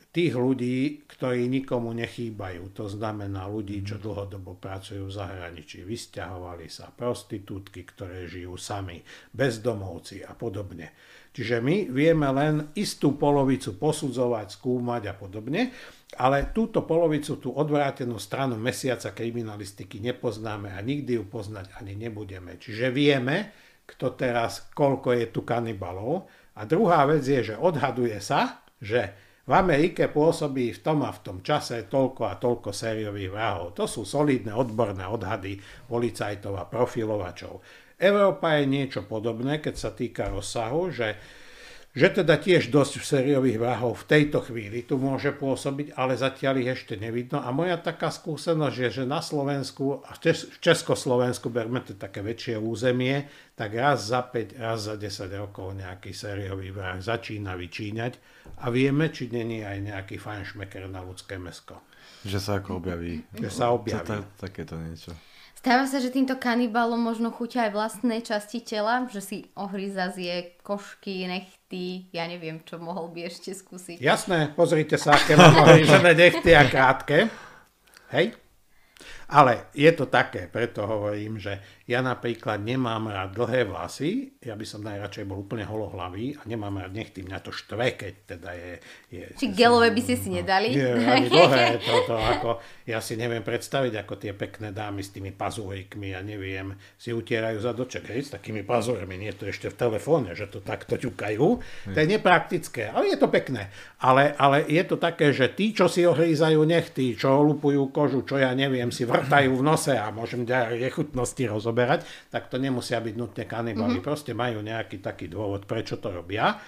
tých ľudí, ktorí nikomu nechýbajú. To znamená ľudí, čo dlhodobo pracujú v zahraničí, vysťahovali sa, prostitútky, ktoré žijú sami, bezdomovci a podobne. Čiže my vieme len istú polovicu posudzovať, skúmať a podobne, ale túto polovicu, tú odvrátenú stranu mesiaca kriminalistiky nepoznáme a nikdy ju poznať ani nebudeme. Čiže vieme, kto teraz, koľko je tu kanibalov. A druhá vec je, že odhaduje sa, že v Amerike pôsobí v tom a v tom čase toľko a toľko sériových vrahov. To sú solidné odborné odhady policajtov a profilovačov. Európa je niečo podobné, keď sa týka rozsahu, že, že teda tiež dosť sériových vrahov v tejto chvíli tu môže pôsobiť, ale zatiaľ ich ešte nevidno. A moja taká skúsenosť je, že na Slovensku, a v Československu, berme to také väčšie územie, tak raz za 5, raz za 10 rokov nejaký sériový vrah začína vyčíňať a vieme, či není aj nejaký fajnšmeker na ľudské mesko. Že sa ako objaví. Že sa objaví. To, takéto niečo. Stáva sa, že týmto kanibalom možno chuťa aj vlastné časti tela, že si ohryza zje košky, nechty, ja neviem, čo mohol by ešte skúsiť. Jasné, pozrite sa, aké mám ohryzené nechty a krátke. Hej? Ale je to také, preto hovorím, že ja napríklad nemám rád dlhé vlasy, ja by som najradšej bol úplne holohlavý a nemám rád nechty, mňa to štve, keď teda je... je Či gelové by ste si nedali? Nie, ani dlhé, toto ako, ja si neviem predstaviť, ako tie pekné dámy s tými pazúrikmi, ja neviem, si utierajú zadoček, hej, s takými pazúrmi, nie to ešte v telefóne, že to takto ťukajú, to je nepraktické, ale je to pekné. Ale, ale je to také, že tí, čo si ohrízajú nechty, čo olupujú kožu, čo ja neviem, si vrtajú v nose a môžem ďalej nechutnosti rozoberať, tak to nemusia byť nutne kanibali. Mm-hmm. Proste majú nejaký taký dôvod, prečo to robia.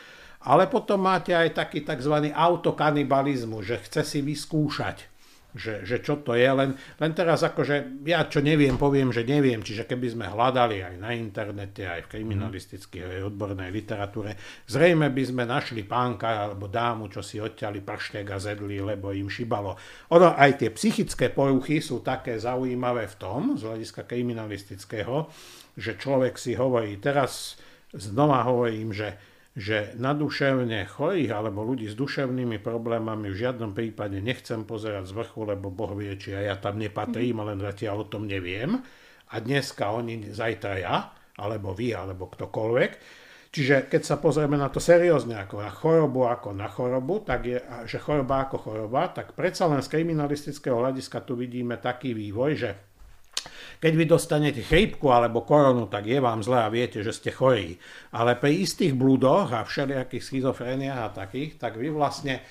Ale potom máte aj taký tzv. autokanibalizmus, že chce si vyskúšať že, že čo to je, len, len teraz akože ja čo neviem, poviem, že neviem, čiže keby sme hľadali aj na internete, aj v kriminalistickej, aj odbornej literatúre, zrejme by sme našli pánka alebo dámu, čo si odťali prštek a zedli, lebo im šibalo. Ono, aj tie psychické poruchy sú také zaujímavé v tom, z hľadiska kriminalistického, že človek si hovorí, teraz znova hovorím, že že na duševne chorých alebo ľudí s duševnými problémami v žiadnom prípade nechcem pozerať z vrchu, lebo Boh vie, či ja tam nepatrím, len zatiaľ o tom neviem. A dneska oni, zajtra ja, alebo vy, alebo ktokoľvek. Čiže keď sa pozrieme na to seriózne ako na chorobu, ako na chorobu, tak je, že choroba ako choroba, tak predsa len z kriminalistického hľadiska tu vidíme taký vývoj, že keď vy dostanete chrípku alebo koronu, tak je vám zle a viete, že ste chorí. Ale pri istých blúdoch a všelijakých schizofréniách a takých, tak vy vlastne,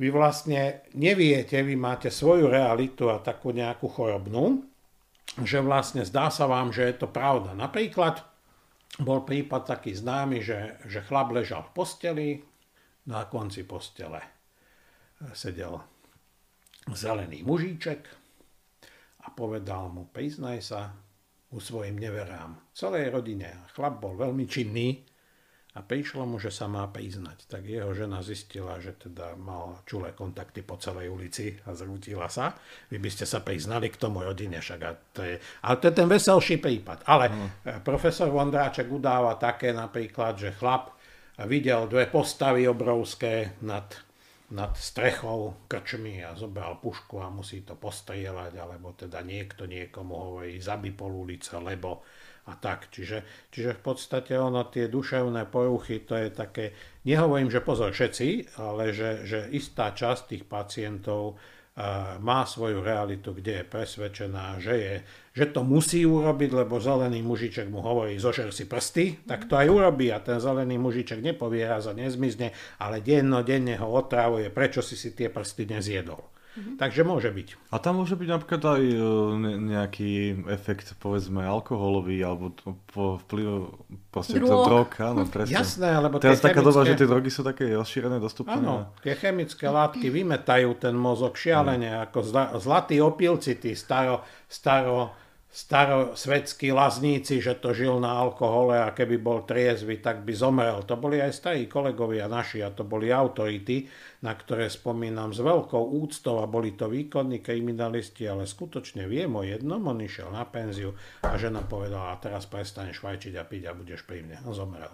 vy vlastne neviete, vy máte svoju realitu a takú nejakú chorobnú, že vlastne zdá sa vám, že je to pravda. Napríklad bol prípad taký známy, že, že chlap ležal v posteli, na konci postele sedel zelený mužíček, a povedal mu, priznaj sa u svojim neverám. Celej rodine. Chlap bol veľmi činný a prišlo mu, že sa má priznať. Tak jeho žena zistila, že teda mal čulé kontakty po celej ulici a zrútila sa. Vy by ste sa priznali k tomu rodine, však a to je, ale to je ten veselší prípad. Ale mm. profesor Vondráček udáva také napríklad, že chlap videl dve postavy obrovské nad nad strechou krčmi a zobral pušku a musí to postrieľať, alebo teda niekto niekomu hovorí, zabi pol ulice, lebo a tak. Čiže, čiže v podstate ono, tie duševné poruchy, to je také, nehovorím, že pozor všetci, ale že, že istá časť tých pacientov má svoju realitu, kde je presvedčená, že, je, že to musí urobiť, lebo zelený mužiček mu hovorí, zožer si prsty, tak to aj urobí a ten zelený mužiček nepovie raz a nezmizne, ale denne ho otravuje, prečo si si tie prsty nezjedol. Mm-hmm. Takže môže byť. A tam môže byť napríklad aj e, nejaký efekt, povedzme, alkoholový, alebo po vplyv proste drog. drog, áno, presne. Jasné, lebo Teraz taká chemické... doba, že tie drogy sú také rozšírené, dostupné. Áno, tie chemické látky vymetajú ten mozog šialene, mm. ako zlatí opilci, tí staro, staro starosvedskí lazníci, že to žil na alkohole a keby bol triezvy, tak by zomrel. To boli aj starí kolegovia naši a to boli autority, na ktoré spomínam s veľkou úctou a boli to výkonní kriminalisti, ale skutočne viem o jednom, on išiel na penziu a žena povedala, a teraz prestaneš fajčiť a piť a budeš pri mne. On zomrel.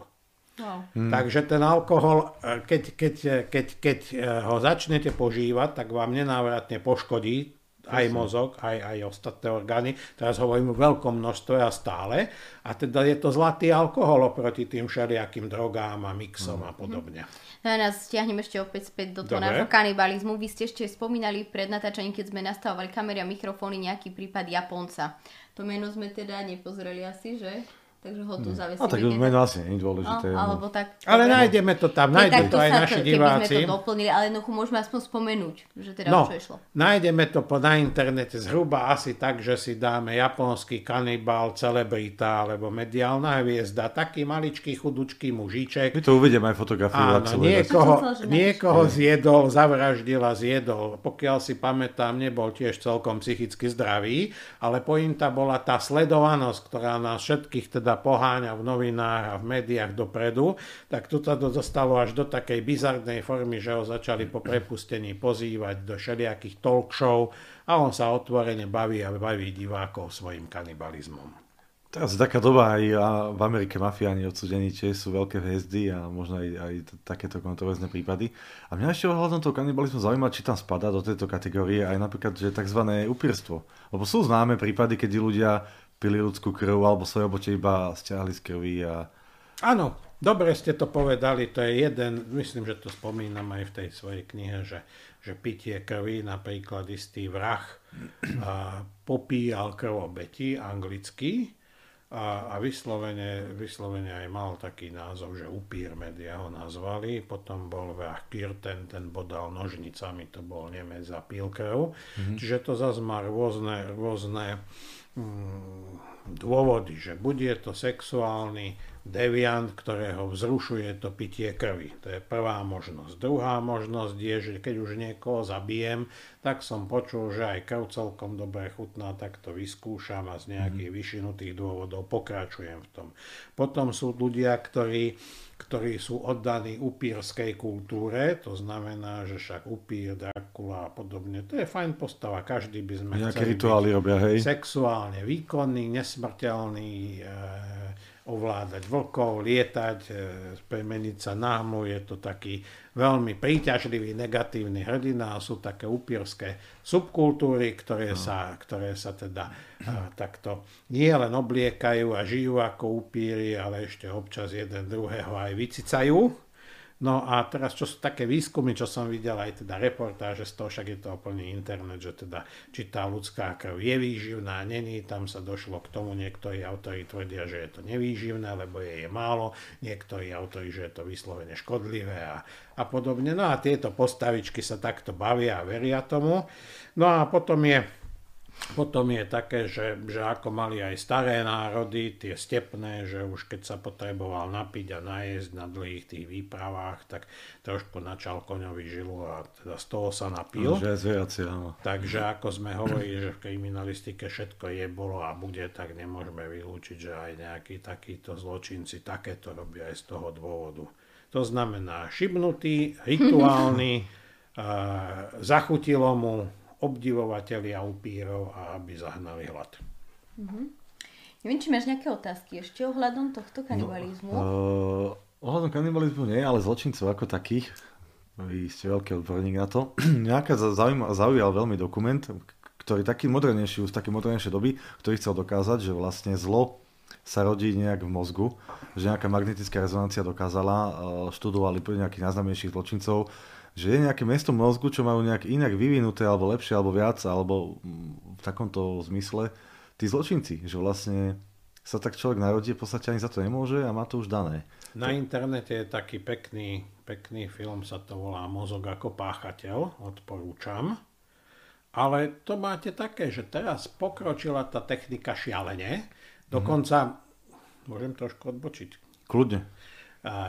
No. Hmm. Takže ten alkohol, keď, keď, keď, keď ho začnete požívať, tak vám nenávratne poškodí aj mozog, aj, aj ostatné orgány. Teraz hovorím o veľkom množstve a stále. A teda je to zlatý alkohol oproti tým všelijakým drogám a mixom mm. a podobne. No a nás stiahnem ešte opäť späť do toho nášho kanibalizmu. Vy ste ešte spomínali pred natáčaním, keď sme nastavovali kamery a mikrofóny, nejaký prípad Japonca. To meno sme teda nepozreli asi, že? Takže ho tu hmm. zavesíme. No tak meno asi nie je dôležité. No, alebo tak. Ale nájdeme to tam, nájdeme to aj naši diváci. Keby sme to doplnili, ale jednoducho môžeme aspoň spomenúť, že teda no, čo išlo. nájdeme to po, na internete zhruba asi tak, že si dáme japonský kanibál, celebrita alebo mediálna hviezda, taký maličký chudučký mužiček. My to uvidíme aj fotografiu. Áno, niekoho, niekoho zjedol, zavraždil a zjedol. Pokiaľ si pamätám, nebol tiež celkom psychicky zdravý, ale pointa bola tá sledovanosť, ktorá nás všetkých teda teda poháňa v novinách a v médiách dopredu, tak tu sa dostalo až do takej bizarnej formy, že ho začali po prepustení pozývať do všelijakých talk show a on sa otvorene baví a baví divákov svojim kanibalizmom. Teraz taká doba aj v Amerike mafiáni odsudení tiež sú veľké hviezdy a možno aj, aj takéto kontroverzné prípady. A mňa ešte ohľadom toho kanibalizmu zaujíma, či tam spadá do tejto kategórie aj napríklad, že tzv. upírstvo. Lebo sú známe prípady, keď ľudia pili ľudskú krv alebo svoje obote iba stiahli z krvi a... Áno, dobre ste to povedali, to je jeden, myslím, že to spomínam aj v tej svojej knihe, že, že pitie krvi, napríklad istý vrah a popíjal krv obeti anglicky a, a vyslovene, vyslovene aj mal taký názov, že upír media ho nazvali, potom bol vrah Kirten, ten bodal nožnicami, to bol Nemec a pil krv, mm-hmm. čiže to zase má rôzne, rôzne dôvody, že bude to sexuálny deviant, ktorého vzrušuje to pitie krvi. To je prvá možnosť. Druhá možnosť je, že keď už niekoho zabijem, tak som počul, že aj krv celkom dobre chutná, tak to vyskúšam a z nejakých mm. vyšinutých dôvodov pokračujem v tom. Potom sú ľudia, ktorí ktorí sú oddaní upírskej kultúre, to znamená, že však upír, Dracula a podobne, to je fajn postava, každý by sme Nejaké rituály robia, hej? Sexuálne výkonný, nesmrteľný, e, ovládať vlkov, lietať, e, premeniť sa na hmu. Je to taký veľmi príťažlivý negatívny hrdina a sú také upírske subkultúry, ktoré, no. sa, ktoré sa teda a, takto nie len obliekajú a žijú ako upíry, ale ešte občas jeden druhého aj vycicajú. No a teraz, čo sú také výskumy, čo som videl, aj teda reportáže z toho, však je to úplný internet, že teda, či tá ľudská krv je výživná, není, tam sa došlo k tomu, niektorí autori tvrdia, že je to nevýživné, lebo je je málo, niektorí autori, že je to vyslovene škodlivé a, a podobne. No a tieto postavičky sa takto bavia a veria tomu. No a potom je potom je také, že, že ako mali aj staré národy, tie stepné, že už keď sa potreboval napiť a najesť na dlhých tých výpravách, tak trošku načal koňovi žilu a teda z toho sa napil. Že zvieraci, áno. Takže ako sme hovorili, že v kriminalistike všetko je, bolo a bude, tak nemôžeme vylúčiť, že aj nejakí takíto zločinci takéto robia aj z toho dôvodu. To znamená šibnutý, rituálny, zachutilo mu, obdivovateľia upírov a aby zahnali hlad. Mm-hmm. Neviem, či máš nejaké otázky ešte ohľadom tohto kanibalizmu? No, uh, ohľadom kanibalizmu nie, ale zločincov ako takých. Vy ste veľký odborník na to. Nejaká zaujal veľmi dokument, ktorý taký modernejší, už také modernejšie doby, ktorý chcel dokázať, že vlastne zlo sa rodí nejak v mozgu, že nejaká magnetická rezonancia dokázala, uh, študovali nejakých najznámejších zločincov, že je nejaké miesto mozgu, čo majú nejak inak vyvinuté, alebo lepšie, alebo viac, alebo v takomto zmysle tí zločinci, že vlastne sa tak človek narodí, v podstate ani za to nemôže a má to už dané. Na internete je taký pekný, pekný film, sa to volá Mozog ako páchateľ, odporúčam. Ale to máte také, že teraz pokročila tá technika šialene. Dokonca, mm. môžem trošku odbočiť. Kľudne.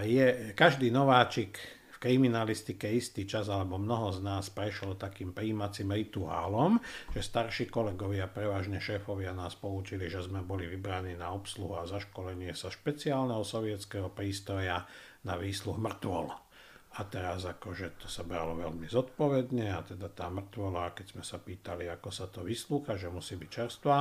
Je, každý nováčik kriminalistike istý čas, alebo mnoho z nás prešlo takým príjmacím rituálom, že starší kolegovia, prevažne šéfovia nás poučili, že sme boli vybraní na obsluhu a zaškolenie sa špeciálneho sovietského prístroja na výsluh mŕtvol. A teraz akože to sa bralo veľmi zodpovedne a teda tá mŕtvola, keď sme sa pýtali, ako sa to vyslúcha, že musí byť čerstvá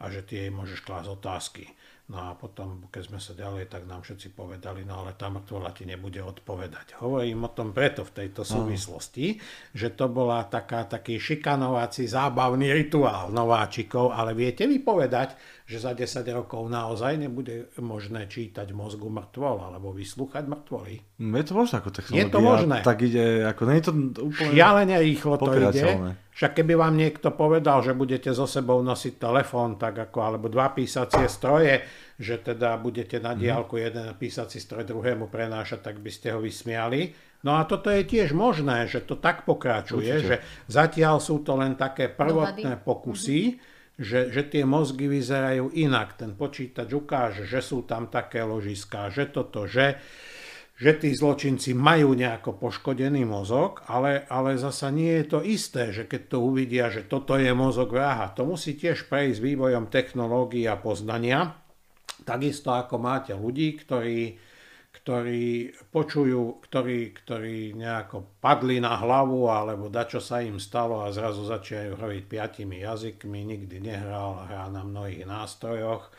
a že ty jej môžeš klásť otázky. No a potom, keď sme sa ďalej, tak nám všetci povedali, no ale tá mŕtvola ti nebude odpovedať. Hovorím o tom preto v tejto súvislosti, že to bola taká, taký šikanovací, zábavný rituál nováčikov, ale viete vy povedať, že za 10 rokov naozaj nebude možné čítať mozgu mŕtvol alebo vyslúchať mŕtvoly? Je to možné ako technológia. Je to možné. Tak ide, ako nie je to úplne Šialene rýchlo to ide. Však keby vám niekto povedal, že budete so sebou nosiť telefón, tak ako, alebo dva písacie stroje, že teda budete na mhm. diálku jeden písací stroj druhému prenášať, tak by ste ho vysmiali. No a toto je tiež možné, že to tak pokračuje, Určite. že zatiaľ sú to len také prvotné pokusy, mm že, že tie mozgy vyzerajú inak. Ten počítač ukáže, že sú tam také ložiská, že toto, že, že tí zločinci majú nejako poškodený mozog, ale, ale zasa nie je to isté, že keď to uvidia, že toto je mozog vraha. To musí tiež prejsť vývojom technológií a poznania. Takisto ako máte ľudí, ktorí ktorí počujú, ktorí, ktorí nejako padli na hlavu alebo čo sa im stalo a zrazu začínajú hovoriť piatimi jazykmi, nikdy nehral, hrá na mnohých nástrojoch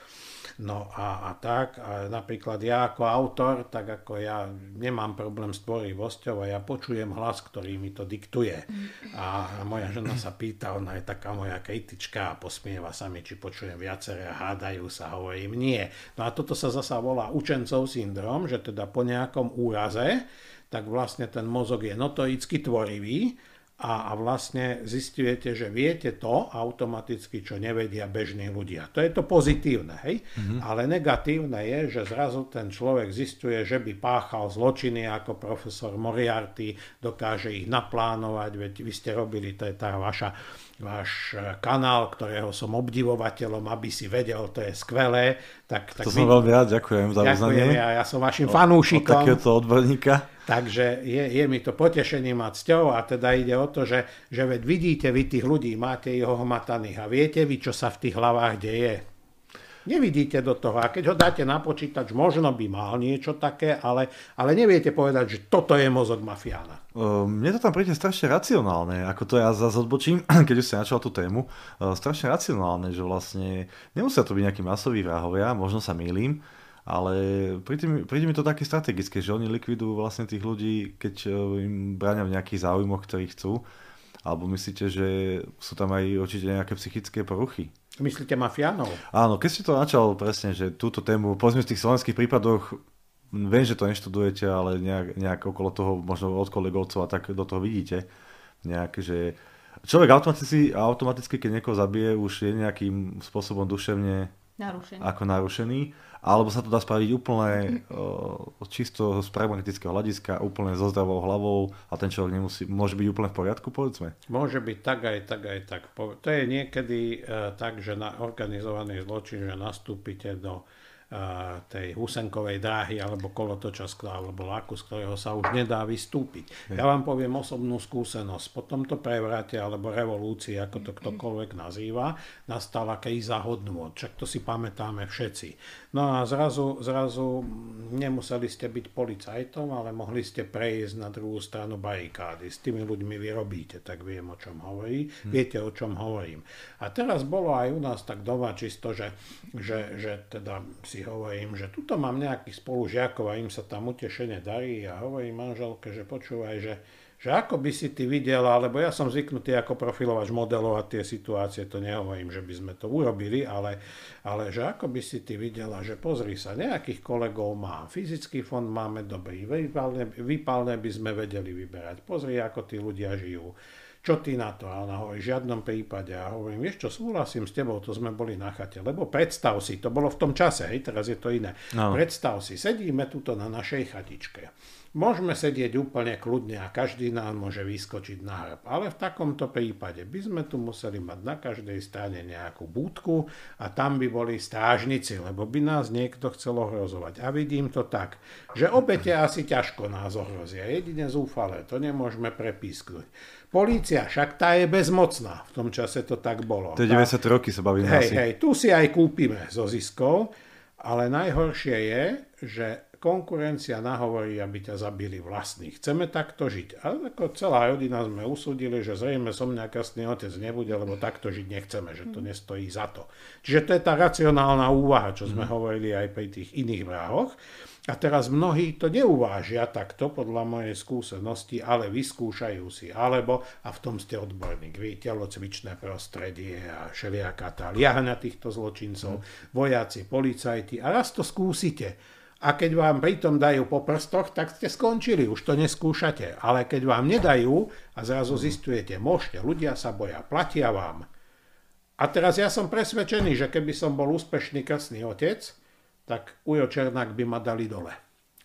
No a, a tak, a napríklad ja ako autor, tak ako ja nemám problém s tvorivosťou a ja počujem hlas, ktorý mi to diktuje. A moja žena sa pýta, ona je taká moja kritička a posmieva sa mi, či počujem viaceré a hádajú sa, hovorím nie. No a toto sa zasa volá učencov syndrom, že teda po nejakom úraze, tak vlastne ten mozog je notoricky tvorivý a, a vlastne zistujete, že viete to automaticky, čo nevedia bežní ľudia. To je to pozitívne, hej? Mm-hmm. Ale negatívne je, že zrazu ten človek zistuje, že by páchal zločiny ako profesor Moriarty, dokáže ich naplánovať, veď vy ste robili, to je tá vaša váš e, kanál, ktorého som obdivovateľom, aby si vedel, to je skvelé. Tak, tak to my... som veľmi rád, ďakujem za uznanie. Ďakujem, ja, ja som vašim fanúšikom. Od takéhoto odborníka. Takže je, je mi to potešením a cťou a teda ide o to, že, že veď vidíte vy tých ľudí, máte jeho hmataných a viete vy, čo sa v tých hlavách deje. Nevidíte do toho a keď ho dáte na počítač, možno by mal niečo také, ale, ale neviete povedať, že toto je mozog mafiána. Mne to tam príde strašne racionálne, ako to ja zase odbočím, keď už sa načal tú tému, strašne racionálne, že vlastne nemusia to byť nejakí masoví vrahovia, možno sa mýlim, ale príde, príde mi to také strategické, že oni likvidujú vlastne tých ľudí, keď e, im bráňa v nejakých záujmoch, ktorí chcú. Alebo myslíte, že sú tam aj určite nejaké psychické poruchy? Myslíte mafiánov? Áno, keď si to načal presne, že túto tému, povedzme v tých slovenských prípadoch, viem, že to neštudujete, ale nejak, nejak okolo toho, možno od kolegovcov a tak do toho vidíte, nejak, že človek automaticky, automaticky, keď niekoho zabije, už je nejakým spôsobom duševne narušený. ako narušený alebo sa to dá spraviť úplne uh, čisto z pragmatického hľadiska, úplne so zdravou hlavou a ten človek nemusí, môže byť úplne v poriadku, povedzme? Môže byť tak aj tak aj tak. To je niekedy uh, tak, že na organizovaný zločin, že nastúpite do tej Husenkovej dráhy alebo kolotoča alebo laku, z ktorého sa už nedá vystúpiť. Ja vám poviem osobnú skúsenosť. Po tomto prevrate alebo revolúcii, ako to ktokoľvek nazýva, nastala kríza hodnôt. Čak to si pamätáme všetci. No a zrazu, zrazu nemuseli ste byť policajtom, ale mohli ste prejsť na druhú stranu barikády. S tými ľuďmi vy robíte, tak viem, o čom hovorí. Hm. Viete, o čom hovorím. A teraz bolo aj u nás tak doma čisto, že, že, že teda si hovorím, že tuto mám nejakých spolužiakov a im sa tam utešene darí. A hovorím manželke, že počúvaj, že, že ako by si ty videla, lebo ja som zvyknutý ako profilovač modelovať tie situácie, to nehovorím, že by sme to urobili, ale, ale že ako by si ty videla, že pozri sa, nejakých kolegov mám, fyzický fond máme dobrý, výpalné, výpalné by sme vedeli vyberať, pozri, ako tí ľudia žijú čo ty na to? A ona hovorí, v žiadnom prípade. A hovorím, vieš čo, súhlasím s tebou, to sme boli na chate. Lebo predstav si, to bolo v tom čase, hej, teraz je to iné. No. Predstav si, sedíme tuto na našej chatičke. Môžeme sedieť úplne kľudne a každý nám môže vyskočiť na hrb. Ale v takomto prípade by sme tu museli mať na každej strane nejakú búdku a tam by boli strážnici, lebo by nás niekto chcel ohrozovať. A vidím to tak, že obete asi ťažko nás ohrozia. Jedine zúfale, to nemôžeme prepísknuť. Polícia, však tá je bezmocná. V tom čase to tak bolo. To je 90 roky sa bavíme hej, asi. Hej, tu si aj kúpime zo ziskov, ale najhoršie je, že konkurencia nahovorí, aby ťa zabili vlastní. Chceme takto žiť. Ale ako celá rodina sme usúdili, že zrejme som nejaký otec nebude, lebo takto žiť nechceme, že to nestojí za to. Čiže to je tá racionálna úvaha, čo sme mm. hovorili aj pri tých iných vrahoch. A teraz mnohí to neuvážia takto, podľa mojej skúsenosti, ale vyskúšajú si. Alebo, a v tom ste odborník, vy telocvičné prostredie a všelijaká tá liahňa týchto zločincov, mm. vojaci, policajti a raz to skúsite a keď vám pritom dajú po prstoch, tak ste skončili, už to neskúšate. Ale keď vám nedajú a zrazu zistujete, môžete, ľudia sa boja, platia vám. A teraz ja som presvedčený, že keby som bol úspešný krstný otec, tak Ujo Černák by ma dali dole.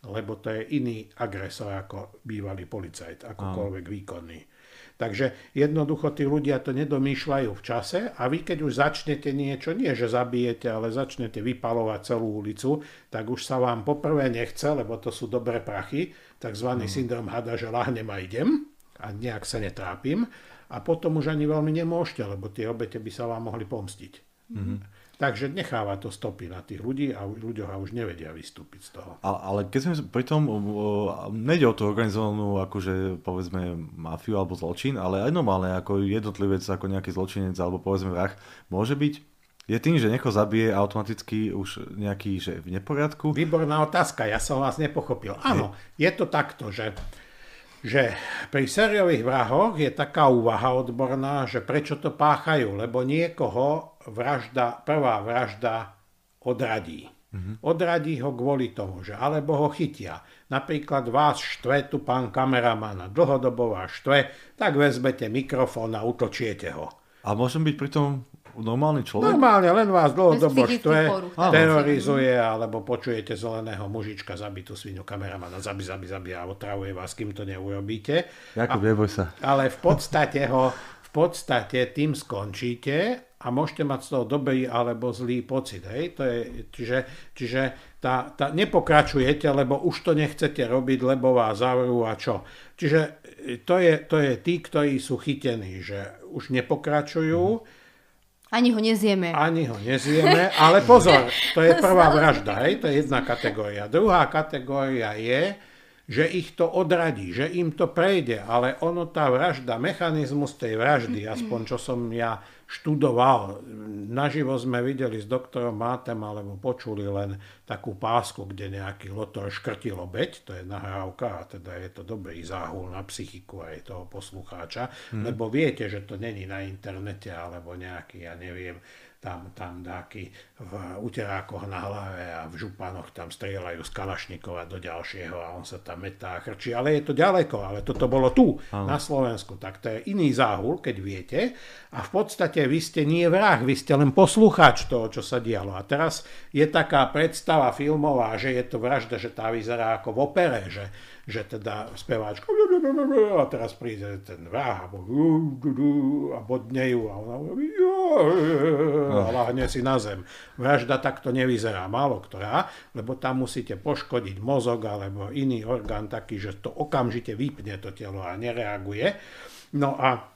Lebo to je iný agresor ako bývalý policajt, akokoľvek výkonný. Takže jednoducho tí ľudia to nedomýšľajú v čase a vy keď už začnete niečo, nie že zabijete, ale začnete vypalovať celú ulicu, tak už sa vám poprvé nechce, lebo to sú dobré prachy, takzvaný mm. syndrom hada, že lahnem a idem a nejak sa netrápim a potom už ani veľmi nemôžete, lebo tie obete by sa vám mohli pomstiť. Mm-hmm. Takže necháva to stopy na tých ľudí a ľudia už nevedia vystúpiť z toho. Ale, ale keď sme pri tom, nejde o tú organizovanú, akože povedzme mafiu alebo zločin, ale aj normálne ako jednotlivec, ako nejaký zločinec alebo povedzme vrah, môže byť je tým, že niekoho zabije automaticky už nejaký, že v neporiadku? Výborná otázka, ja som vás nepochopil. Áno, je to takto, že že pri sériových vrahoch je taká úvaha odborná, že prečo to páchajú, lebo niekoho vražda, prvá vražda odradí. Mm-hmm. Odradí ho kvôli tomu, že alebo ho chytia. Napríklad vás štve tu pán kameraman, dlhodobo vás štve, tak vezmete mikrofón a utočiete ho. A môžem byť pritom normálny človek? Normálne, len vás dlhodobo štve, terorizuje, alebo počujete zeleného mužička, zabitú svinu kameramana, zabi, zabi, zabi a otravuje vás, kým to neurobíte. Jakub, neboj sa. Ale v podstate ho, v podstate tým skončíte a môžete mať z toho dobrý alebo zlý pocit. Hej? To je, čiže čiže tá, tá, nepokračujete, lebo už to nechcete robiť, lebo vás zavrú a čo. Čiže to je, to je tí, ktorí sú chytení, že už nepokračujú, mm ani ho nezieme. Ani ho nezieme, ale pozor, to je prvá vražda, hej, to je jedna kategória. Druhá kategória je, že ich to odradí, že im to prejde, ale ono tá vražda, mechanizmus tej vraždy, aspoň čo som ja študoval. Naživo sme videli s doktorom Mátem alebo počuli len takú pásku, kde nejaký lotor škrtil obeď, to je nahrávka a teda je to dobrý záhul na psychiku aj toho poslucháča, hmm. lebo viete, že to není na internete alebo nejaký, ja neviem, tam, tam dáky v uterákoch na hlave a v županoch tam strieľajú z Kalašnikova do ďalšieho a on sa tam metá a chrčí. Ale je to ďaleko, ale toto bolo tu, Aha. na Slovensku. Tak to je iný záhul, keď viete. A v podstate vy ste nie vrah, vy ste len poslucháč toho, čo sa dialo. A teraz je taká predstava filmová, že je to vražda, že tá vyzerá ako v opere, že že teda speváčka a teraz príde ten vrah a bodne ju a ona a láhne si na zem. Vražda takto nevyzerá málo ktorá, lebo tam musíte poškodiť mozog alebo iný orgán taký, že to okamžite vypne to telo a nereaguje. No a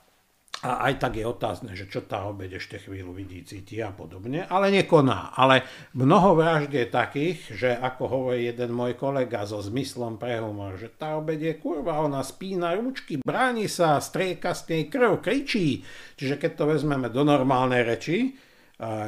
a aj tak je otázne, že čo tá obeď ešte chvíľu vidí, cíti a podobne, ale nekoná. Ale mnoho vražd je takých, že ako hovorí jeden môj kolega so zmyslom pre humor, že tá obeď je kurva, ona spína ručky, bráni sa, strieka z nej krv, kričí. Čiže keď to vezmeme do normálnej reči,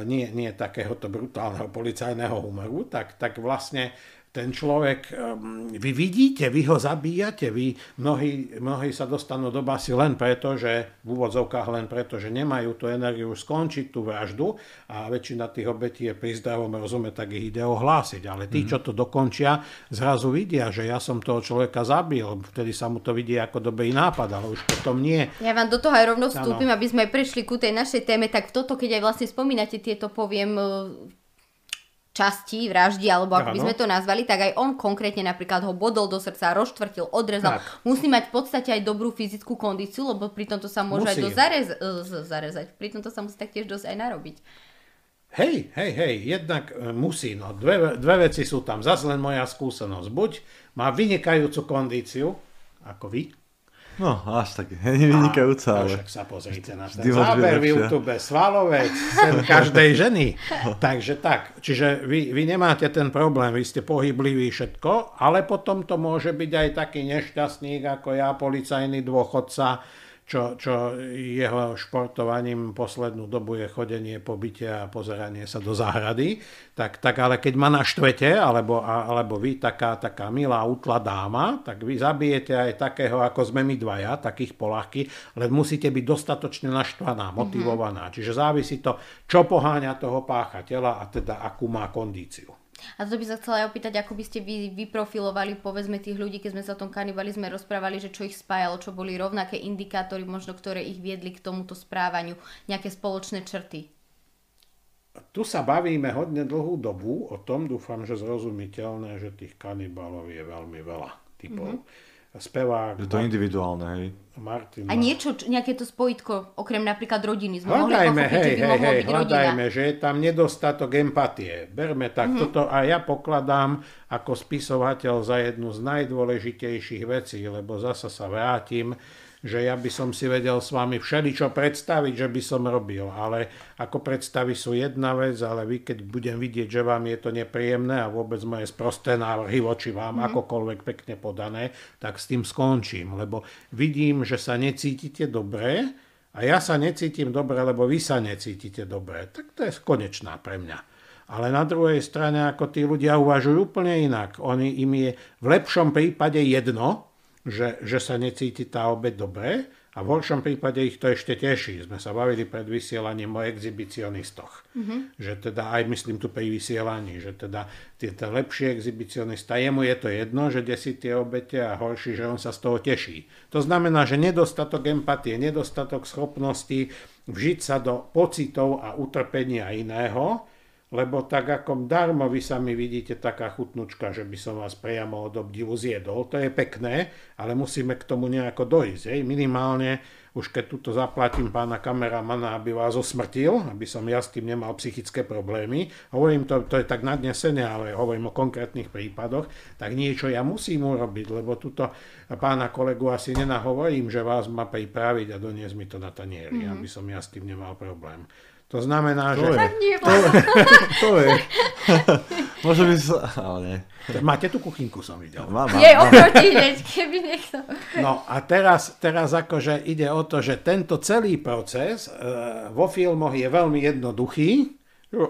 nie, nie takéhoto brutálneho policajného humoru, tak, tak vlastne ten človek, ehm, vy vidíte, vy ho zabíjate, vy, mnohí, mnohí sa dostanú do basy len preto, že v úvodzovkách len preto, že nemajú tú energiu skončiť tú vraždu a väčšina tých obetí je pri zdravom rozume, tak ich ide ohlásiť. Ale tí, mm. čo to dokončia, zrazu vidia, že ja som toho človeka zabil, vtedy sa mu to vidí ako dobrý nápad, ale už potom nie. Ja vám do toho aj rovno vstúpim, ano. aby sme prešli ku tej našej téme, tak toto, keď aj vlastne spomínate tieto, poviem, časti vraždy, alebo ako by sme to nazvali, tak aj on konkrétne napríklad ho bodol do srdca, rozštvrtil, odrezal. Tak. Musí mať v podstate aj dobrú fyzickú kondíciu, lebo pri tomto sa môže musí. aj dosť zarez, zarezať. Pri tomto sa musí taktiež dosť aj narobiť. Hej, hej, hej, jednak e, musí, no dve, dve veci sú tam, zase len moja skúsenosť. Buď má vynikajúcu kondíciu, ako vy, No, až tak nevynikajúca, ale... Však sa pozrite na ten záber v YouTube, svalovec, sen každej ženy. Takže tak, čiže vy, vy nemáte ten problém, vy ste pohybliví všetko, ale potom to môže byť aj taký nešťastník ako ja, policajný dôchodca, čo, čo jeho športovaním poslednú dobu je chodenie po byte a pozeranie sa do záhrady, tak, tak ale keď ma naštvete, alebo, alebo vy taká, taká milá utla dáma, tak vy zabijete aj takého, ako sme my dvaja, takých polahky, len musíte byť dostatočne naštvaná, mhm. motivovaná. Mm-hmm. Čiže závisí to, čo poháňa toho páchateľa a teda akú má kondíciu. A to by sa chcela aj opýtať, ako by ste vy vyprofilovali povedzme tých ľudí, keď sme sa o tom kanibalizme rozprávali, že čo ich spájalo, čo boli rovnaké indikátory, možno ktoré ich viedli k tomuto správaniu, nejaké spoločné črty. Tu sa bavíme hodne dlhú dobu o tom, dúfam, že zrozumiteľné, že tých kanibalov je veľmi veľa typov. Mm-hmm spevák. Je to individuálne, hej. Martin. A niečo, nejaké to spojitko, okrem napríklad rodiny, sme hľadajme, mohli pochopiť, hej, hej, hej, hľadajme, rodina. že je tam nedostatok empatie. Berme tak, mm-hmm. toto a ja pokladám ako spisovateľ za jednu z najdôležitejších vecí, lebo zasa sa vrátim že ja by som si vedel s vami všeličo predstaviť, že by som robil, ale ako predstavy sú jedna vec, ale vy keď budem vidieť, že vám je to nepríjemné a vôbec moje sprosté návrhy voči vám, mm. akokoľvek pekne podané, tak s tým skončím, lebo vidím, že sa necítite dobre a ja sa necítim dobre, lebo vy sa necítite dobre. Tak to je konečná pre mňa. Ale na druhej strane, ako tí ľudia uvažujú úplne inak. Oni, im je v lepšom prípade jedno, že, že sa necíti tá obeď dobre a v horšom prípade ich to ešte teší. Sme sa bavili pred vysielaním o exhibicionistoch. Mm-hmm. Že teda aj myslím tu pri vysielaní, že teda ten lepší exhibicionista, jemu je to jedno, že desí tie obete a horší, že on sa z toho teší. To znamená, že nedostatok empatie, nedostatok schopnosti vžiť sa do pocitov a utrpenia iného, lebo tak ako darmo vy sami vidíte taká chutnučka, že by som vás priamo od obdivu zjedol, to je pekné, ale musíme k tomu nejako dojsť. Hej. Minimálne, už keď tuto zaplatím pána kameramana, aby vás osmrtil, aby som ja s tým nemal psychické problémy, hovorím to, to je tak nadnesené, ale hovorím o konkrétnych prípadoch, tak niečo ja musím urobiť, lebo tuto pána kolegu asi nenahovorím, že vás má pripraviť a doniesť mi to na tanieri, mm-hmm. aby som ja s tým nemal problém. To znamená, to že... Je. To, to je. Môže by sa... Ale nie. Máte tú kuchynku, som videl. Má, má, Je oproti hneď, keby niekto... No a teraz, teraz akože ide o to, že tento celý proces e, vo filmoch je veľmi jednoduchý,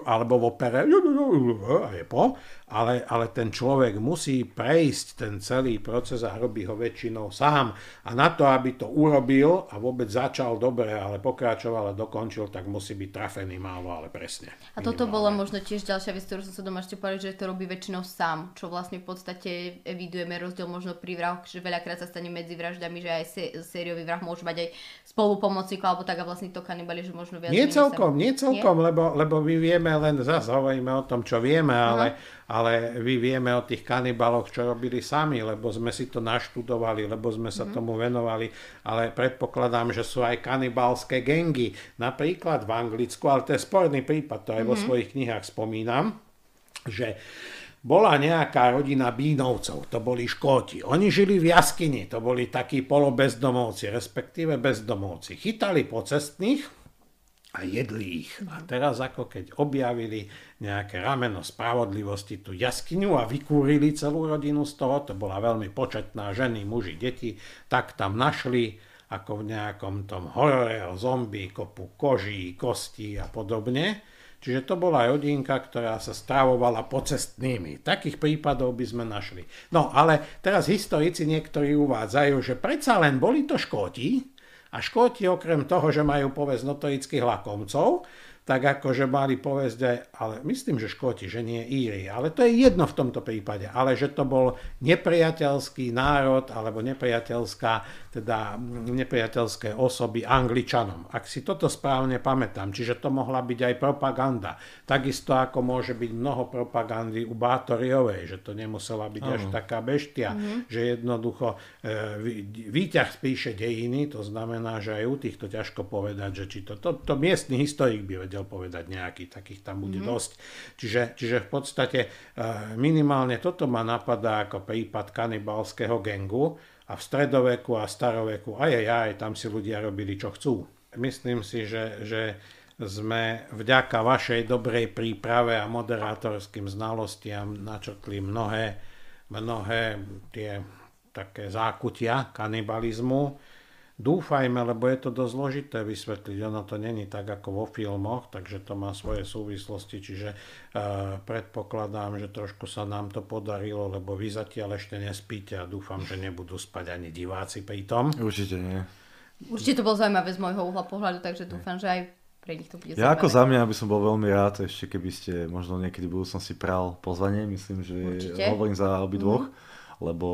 alebo v opere a je po, ale, ale ten človek musí prejsť ten celý proces a robí ho väčšinou sám. A na to, aby to urobil a vôbec začal dobre, ale pokračoval a dokončil, tak musí byť trafený málo, ale presne. A toto bola možno tiež ďalšia vec, ktorú som sa doma ešte povedať, že to robí väčšinou sám, čo vlastne v podstate evidujeme rozdiel možno pri vrahoch, že veľakrát sa stane medzi vraždami, že aj sé- sériový vrah môže mať aj spolupomocníka, alebo tak a vlastne to kanibali, že možno viac Nie celkom, nie celkom, lebo, lebo my vieme len, zase hovoríme o tom, čo vieme, ale, ale my vieme o tých kanibaloch, čo robili sami, lebo sme si to naštudovali, lebo sme sa tomu venovali, ale predpokladám, že sú aj kanibalské gengy. Napríklad v Anglicku, ale to je sporný prípad, to aj vo svojich knihách spomínam, že bola nejaká rodina Bínovcov, to boli Škóti. Oni žili v jaskyni, to boli takí polobezdomovci, respektíve bezdomovci. Chytali pocestných, a jedli ich. A teraz ako keď objavili nejaké rameno spravodlivosti tú jaskyňu a vykúrili celú rodinu z toho, to bola veľmi početná ženy, muži, deti, tak tam našli ako v nejakom tom horore o zombie, kopu koží, kostí a podobne. Čiže to bola rodinka, ktorá sa stravovala pocestnými. Takých prípadov by sme našli. No ale teraz historici niektorí uvádzajú, že predsa len boli to Škóti, a Škóti okrem toho, že majú povesť notorických lakomcov, tak akože mali povesť aj, ale myslím, že Škóti, že nie Íri, ale to je jedno v tomto prípade, ale že to bol nepriateľský národ alebo nepriateľská, teda nepriateľské osoby Angličanom. Ak si toto správne pamätám, čiže to mohla byť aj propaganda. Takisto ako môže byť mnoho propagandy u Bátoriovej, že to nemusela byť až taká beštia, že jednoducho e, vý- výťah spíše dejiny, to znamená, že aj u týchto ťažko povedať, že či to, to, to miestny historik by vedel povedať nejaký, takých tam bude dosť. Čiže, čiže v podstate e, minimálne toto ma napadá ako prípad kanibalského gengu a v stredoveku a staroveku, aj, aj, aj, tam si ľudia robili, čo chcú. Myslím si, že, že sme vďaka vašej dobrej príprave a moderátorským znalostiam načrtli mnohé, mnohé tie také zákutia kanibalizmu. Dúfajme, lebo je to dosť zložité vysvetliť. Ono to není tak ako vo filmoch, takže to má svoje súvislosti, čiže uh, predpokladám, že trošku sa nám to podarilo, lebo vy zatiaľ ešte nespíte a dúfam, že nebudú spať ani diváci pri tom. Určite nie. Určite to bolo zaujímavé z môjho uhla pohľadu, takže dúfam, že aj pre nich to bude Ja ako za mňa by som bol veľmi rád, ešte keby ste možno niekedy v budúcnosti pral pozvanie, myslím, že Určite. hovorím za obidvoch, lebo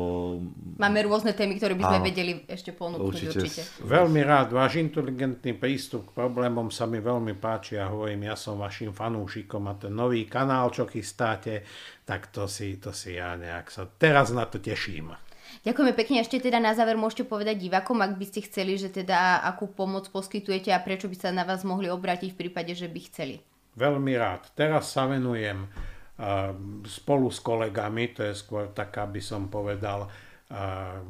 Máme rôzne témy, ktoré by sme Áno. vedeli ešte ponúknuť Určite. určite. Veľmi rád, váš inteligentný prístup k problémom sa mi veľmi páči a hovorím, ja som vašim fanúšikom a ten nový kanál, čo chystáte, tak to si, to si ja nejak sa teraz na to teším. Ďakujeme pekne. Ešte teda na záver môžete povedať divákom, ak by ste chceli, že teda akú pomoc poskytujete a prečo by sa na vás mohli obrátiť v prípade, že by chceli. Veľmi rád. Teraz sa venujem uh, spolu s kolegami, to je skôr taká, by som povedal, uh,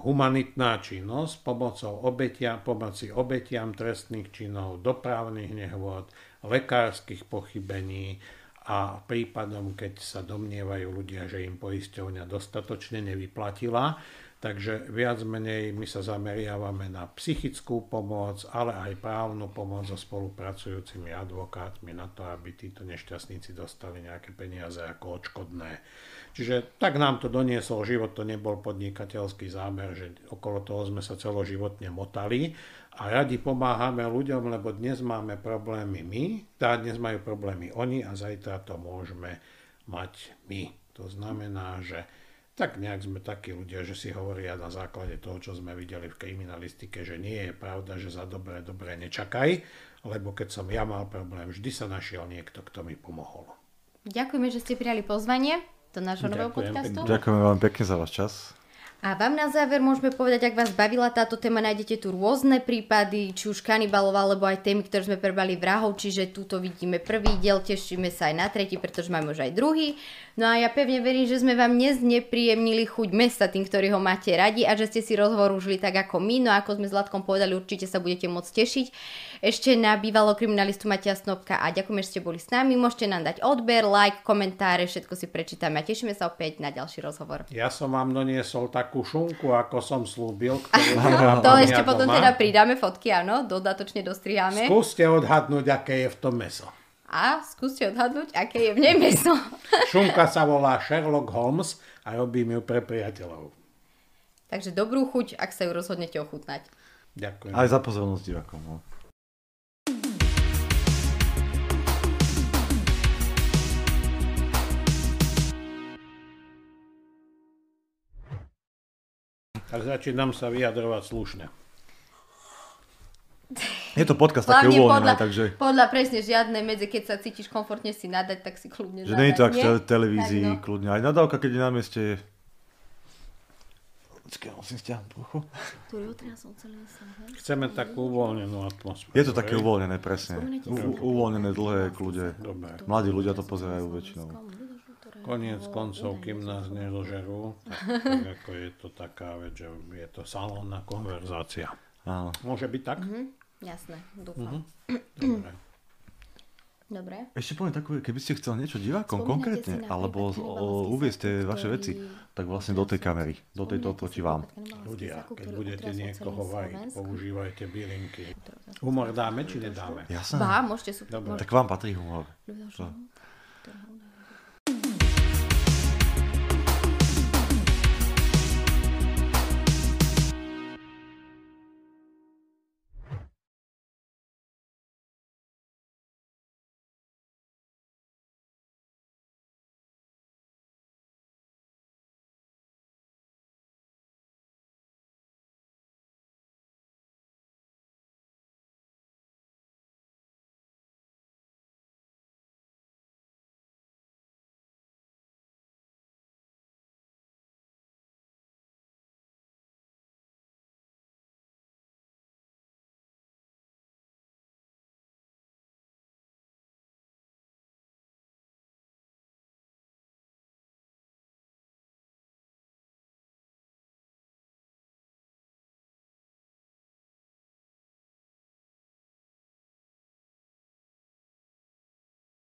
humanitná činnosť pomocou obetia, pomoci obetiam trestných činov, dopravných nehôd, lekárskych pochybení a prípadom, keď sa domnievajú ľudia, že im poisťovňa dostatočne nevyplatila. Takže viac menej my sa zameriavame na psychickú pomoc, ale aj právnu pomoc so spolupracujúcimi advokátmi na to, aby títo nešťastníci dostali nejaké peniaze ako odškodné. Čiže tak nám to doniesol život, to nebol podnikateľský zámer, že okolo toho sme sa celoživotne motali a radi pomáhame ľuďom, lebo dnes máme problémy my, tá dnes majú problémy oni a zajtra to môžeme mať my. To znamená, že tak nejak sme takí ľudia, že si hovoria na základe toho, čo sme videli v kriminalistike, že nie je pravda, že za dobré, dobré nečakaj, lebo keď som ja mal problém, vždy sa našiel niekto, kto mi pomohol. Ďakujeme, že ste prijali pozvanie do nášho nového Ďakujem podcastu. ďakujeme veľmi pekne za váš čas. A vám na záver môžeme povedať, ak vás bavila táto téma, nájdete tu rôzne prípady, či už kanibalov, alebo aj témy, ktoré sme prebrali vrahov, čiže túto vidíme prvý diel, tešíme sa aj na tretí, pretože máme už aj druhý. No a ja pevne verím, že sme vám dnes nepríjemnili chuť mesta tým, ktorí ho máte radi a že ste si rozhovor užili tak ako my, no ako sme s Latkom povedali, určite sa budete môcť tešiť. Ešte na bývalého kriminalistu Matia Snobka a ďakujem, že ste boli s nami. Môžete nám dať odber, like, komentáre, všetko si prečítame a tešíme sa opäť na ďalší rozhovor. Ja som vám doniesol takú šunku, ako som slúbil. to ešte potom doma. teda pridáme fotky, áno, dodatočne dostriháme. Skúste odhadnúť, aké je v tom meso. A skúste odhadnúť, aké je v nej meso. Šunka sa volá Sherlock Holmes a robím ju pre priateľov. Takže dobrú chuť, ak sa ju rozhodnete ochutnať. Ďakujem. Aj za pozornosť divakom. Tak začínam sa vyjadrovať slušne. Je to podcast také uvoľnené, takže... Podľa presne žiadne medzi, keď sa cítiš komfortne si nadať, tak si kľudne Že nie je to ak v televízii, tak no. kľudne. Aj nadávka, keď je na mieste... Počkaj, musím stiahnuť brucho. Chceme takú uvoľnenú atmosféru. Je to také uvoľnené, presne. U, uvoľnené, dlhé, kľude. Mladí ľudia to pozerajú väčšinou. Koniec koncov, kým nás nedožerú, tak, tak ako je to taká vec, že je to salónna konverzácia. Áno. Môže byť tak? Mm-hmm. Jasné, dúfam. Mm-hmm. Dobre. Dobre. Ešte poviem takú, keby ste chceli niečo divákom konkrétne, alebo uviezte vaše veci, tak vlastne do tej kamery, do tejto oproti vám. Ľudia, keď budete niekoho vajiť, používajte bylinky. Humor dáme či nedáme? Jasné. Bá, môžete super. Tak vám patrí humor.